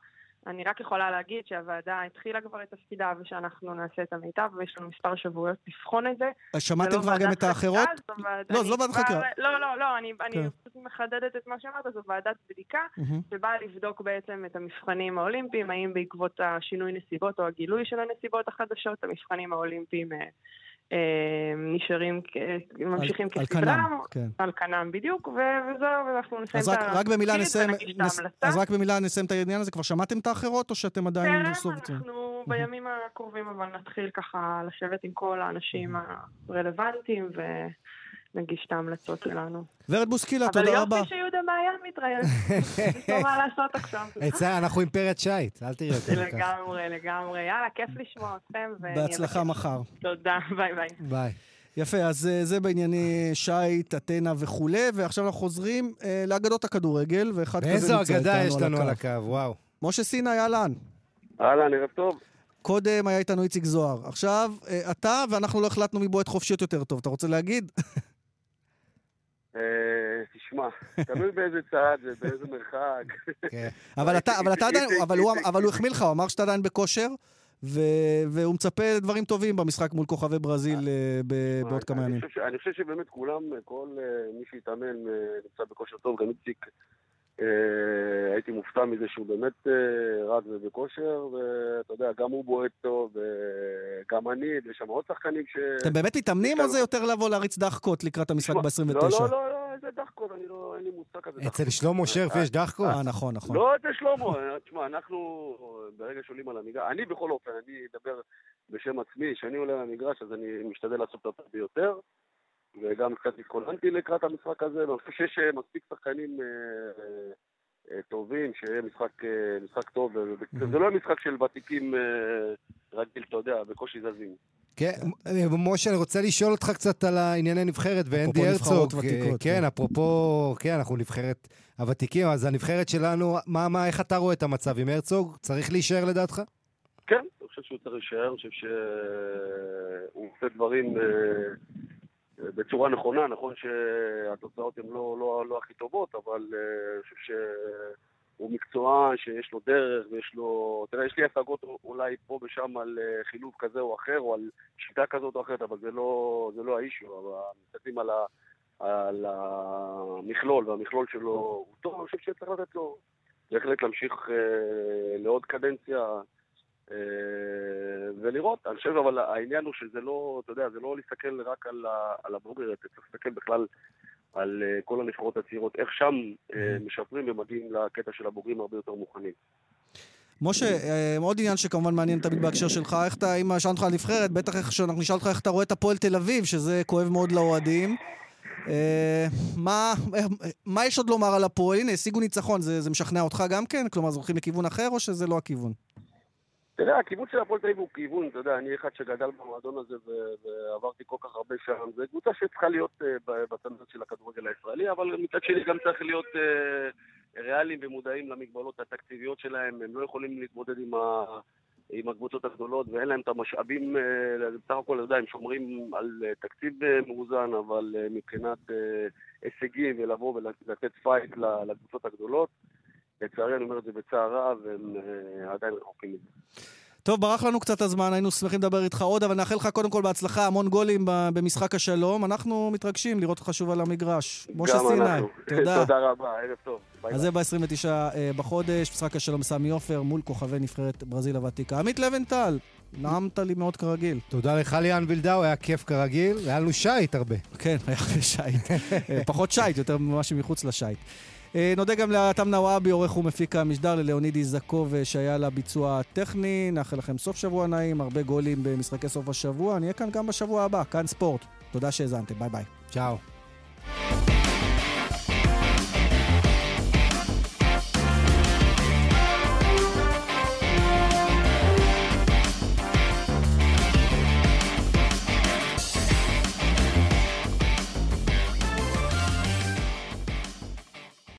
אני רק יכולה להגיד שהוועדה התחילה כבר את תפקידה ושאנחנו נעשה את המיטב ויש לנו מספר שבועות לבחון את זה. אז שמעתם לא כבר גם את האחרות? לא, זו לא ועדת חקירה. לא, לא, לא, אני כן. פשוט מחדדת את מה שאמרת, זו ועדת בדיקה. שבאה לבדוק בעצם את המבחנים האולימפיים, האם בעקבות השינוי נסיבות או הגילוי של הנסיבות החדשות, המבחנים האולימפיים אה, נשארים, כ- ממשיכים כסדרם, כן. על כנם בדיוק, וזהו, ואנחנו נסיים את את נס, ההמלצה. אז רק במילה נסיים את העניין הזה. כבר שמעתם את האחרות, או שאתם עדיין בסוף? אנחנו בימים הקרובים אבל נתחיל ככה לשבת עם כל האנשים הרלוונטיים ונגיש את ההמלצות שלנו. ורד בוסקילה, אבל תודה רבה. יופי שיהודה מעיין מתראיין. יש לו מה לעשות עכשיו. עצה, אנחנו אימפריית שייט, אל תראי אותנו ככה. לגמרי, לגמרי. יאללה, כיף לשמוע אתכם. בהצלחה. מחר. תודה, ביי ביי. ביי. יפה, אז אה, זה בענייני שייט, אתנה וכולי, ועכשיו אנחנו חוזרים אה, לאגדות הכדורגל, ואחד כזה נמצא אגדה איתנו יש לנו על הקו, וואו. משה סיני, אהלן. אהלן, ערב טוב. קודם היה איתנו איציק זוהר. עכשיו, אה, אתה ואנחנו לא החלטנו מי בועט חופשיות יותר טוב. אתה רוצה להגיד? אה, תשמע, תלוי באיזה צד ובאיזה מרחק. כן. אבל אתה, אבל אתה עדיין, אבל הוא, איציק. אבל הוא החמיא לך, הוא אמר שאתה עדיין בכושר, והוא מצפה לדברים טובים במשחק מול כוכבי ברזיל אה, בעוד כמה ימים. אני חושב שבאמת כולם, כל אה, מי שהתאמן נמצא בכושר טוב, גם איציק, הייתי מופתע מזה שהוא באמת אה, רץ ובכושר, ואתה יודע, גם הוא בועט טוב, וגם אני, ויש שם עוד שחקנים ש... אתם באמת מתאמנים, או זה יותר לבוא להריץ דחקות לקראת המשחק ב-29? לא, לא, לא, לא, איזה דחקות, אני לא, אין לי מושג כזה. אצל שלמה שרף יש דחקות? אה, נכון, נכון. לא אצל שלמה, תשמע, אנחנו ברגע שעולים על המגרש, אני בכל אופן, אני אדבר בשם עצמי, כשאני עולה על המגרש אז אני משתדל לעשות את הטוב ביותר, וגם קצת התכוננתי לקראת המשחק הזה, ואני חושב שיש אה, מספיק שחקנים אה, אה, טובים, שיהיה משחק, משחק טוב, ו- זה לא משחק של ותיקים רגיל, אתה יודע, בקושי זזים. כן, משה, אני רוצה לשאול אותך קצת על הענייני נבחרת ואנדי אפרופו נבחרות הרצוג. ותיקות, כן, כן. אפרופו, כן, אנחנו נבחרת הוותיקים, אז הנבחרת שלנו, מה, מה, איך אתה רואה את המצב עם הרצוג? צריך להישאר לדעתך? כן, אני חושב שהוא צריך להישאר, אני חושב שהוא עושה דברים בצורה נכונה, נכון שהתוצאות הן לא, לא, לא הכי טובות, אבל אה, אני חושב שהוא מקצוען, שיש לו דרך ויש לו... תראה, יש לי השגות אולי פה ושם על אה, חילוב כזה או אחר, או על שיטה כזאת או אחרת, אבל זה לא, זה לא האישו, אבל מסתכלים על, על המכלול, והמכלול שלו הוא טוב, אני חושב שצריך לתת לו בהחלט להמשיך אה, לעוד קדנציה. אה, ולראות, אני חושב אבל העניין הוא שזה לא, אתה יודע, זה לא להסתכל רק על, על הבוגרת, צריך להסתכל בכלל על אה, כל הנבחרות הצעירות, איך שם אה, משפרים ומגיעים לקטע של הבוגרים הרבה יותר מוכנים. משה, עוד עניין שכמובן מעניין תמיד בהקשר שלך, איך אתה, אם שאלנו אותך על הנבחרת, בטח איך שאנחנו נשאל אותך איך אתה רואה את הפועל תל אביב, שזה כואב מאוד לאוהדים. מה, מה יש עוד לומר על הפועל? הנה, השיגו ניצחון, זה, זה משכנע אותך גם כן? כלומר, זה הולכים לכיוון אחר או שזה לא הכיוון? תראה, הכיוון של הפועל תל אביב הוא כיוון, אתה יודע, אני אחד שגדל במועדון הזה ועברתי כל כך הרבה שם, זו קבוצה שצריכה להיות אה, בסטנדרט של הכדורגל הישראלי, אבל מצד שני גם צריך להיות אה, ריאליים ומודעים למגבלות התקציביות שלהם, הם לא יכולים להתמודד עם, ה- עם הקבוצות הגדולות, ואין להם את המשאבים, אה, בסך הכל, אתה יודע, הם שומרים על אה, תקציב אה, מאוזן, אבל אה, מבחינת אה, הישגים ולבוא ולתת פייט לקבוצות הגדולות, לצערי אני אומר את זה בצער רב, הם אה, עדיין רחוקים מזה. טוב, ברח לנו קצת הזמן, היינו שמחים לדבר איתך עוד, אבל נאחל לך קודם כל בהצלחה, המון גולים במשחק השלום. אנחנו מתרגשים לראות אותך שוב על המגרש. משה גם סיני, אנחנו. תודה. תודה רבה, ערב טוב. ביי אז זה ב-29 בחודש, משחק השלום סמי עופר מול כוכבי נבחרת ברזיל הוותיקה. עמית לווינטל, נעמת לי מאוד כרגיל. תודה לך ליאן וילדאו, היה כיף כרגיל. היה לנו שייט הרבה. כן, היה שייט. אה, פחות שייט, יותר ממה שמחוץ לשייט. אה, נודה גם לאתם נוואבי, עורך ומפיק המשדר, ללאונידי זקוב, אה, שהיה לביצוע הטכני. נאחל לכם סוף שבוע נעים, הרבה גולים במשחקי סוף השבוע. נהיה כאן גם בשבוע הבא, כאן ספורט. תודה שהאזנתם, ביי ביי. צ'או.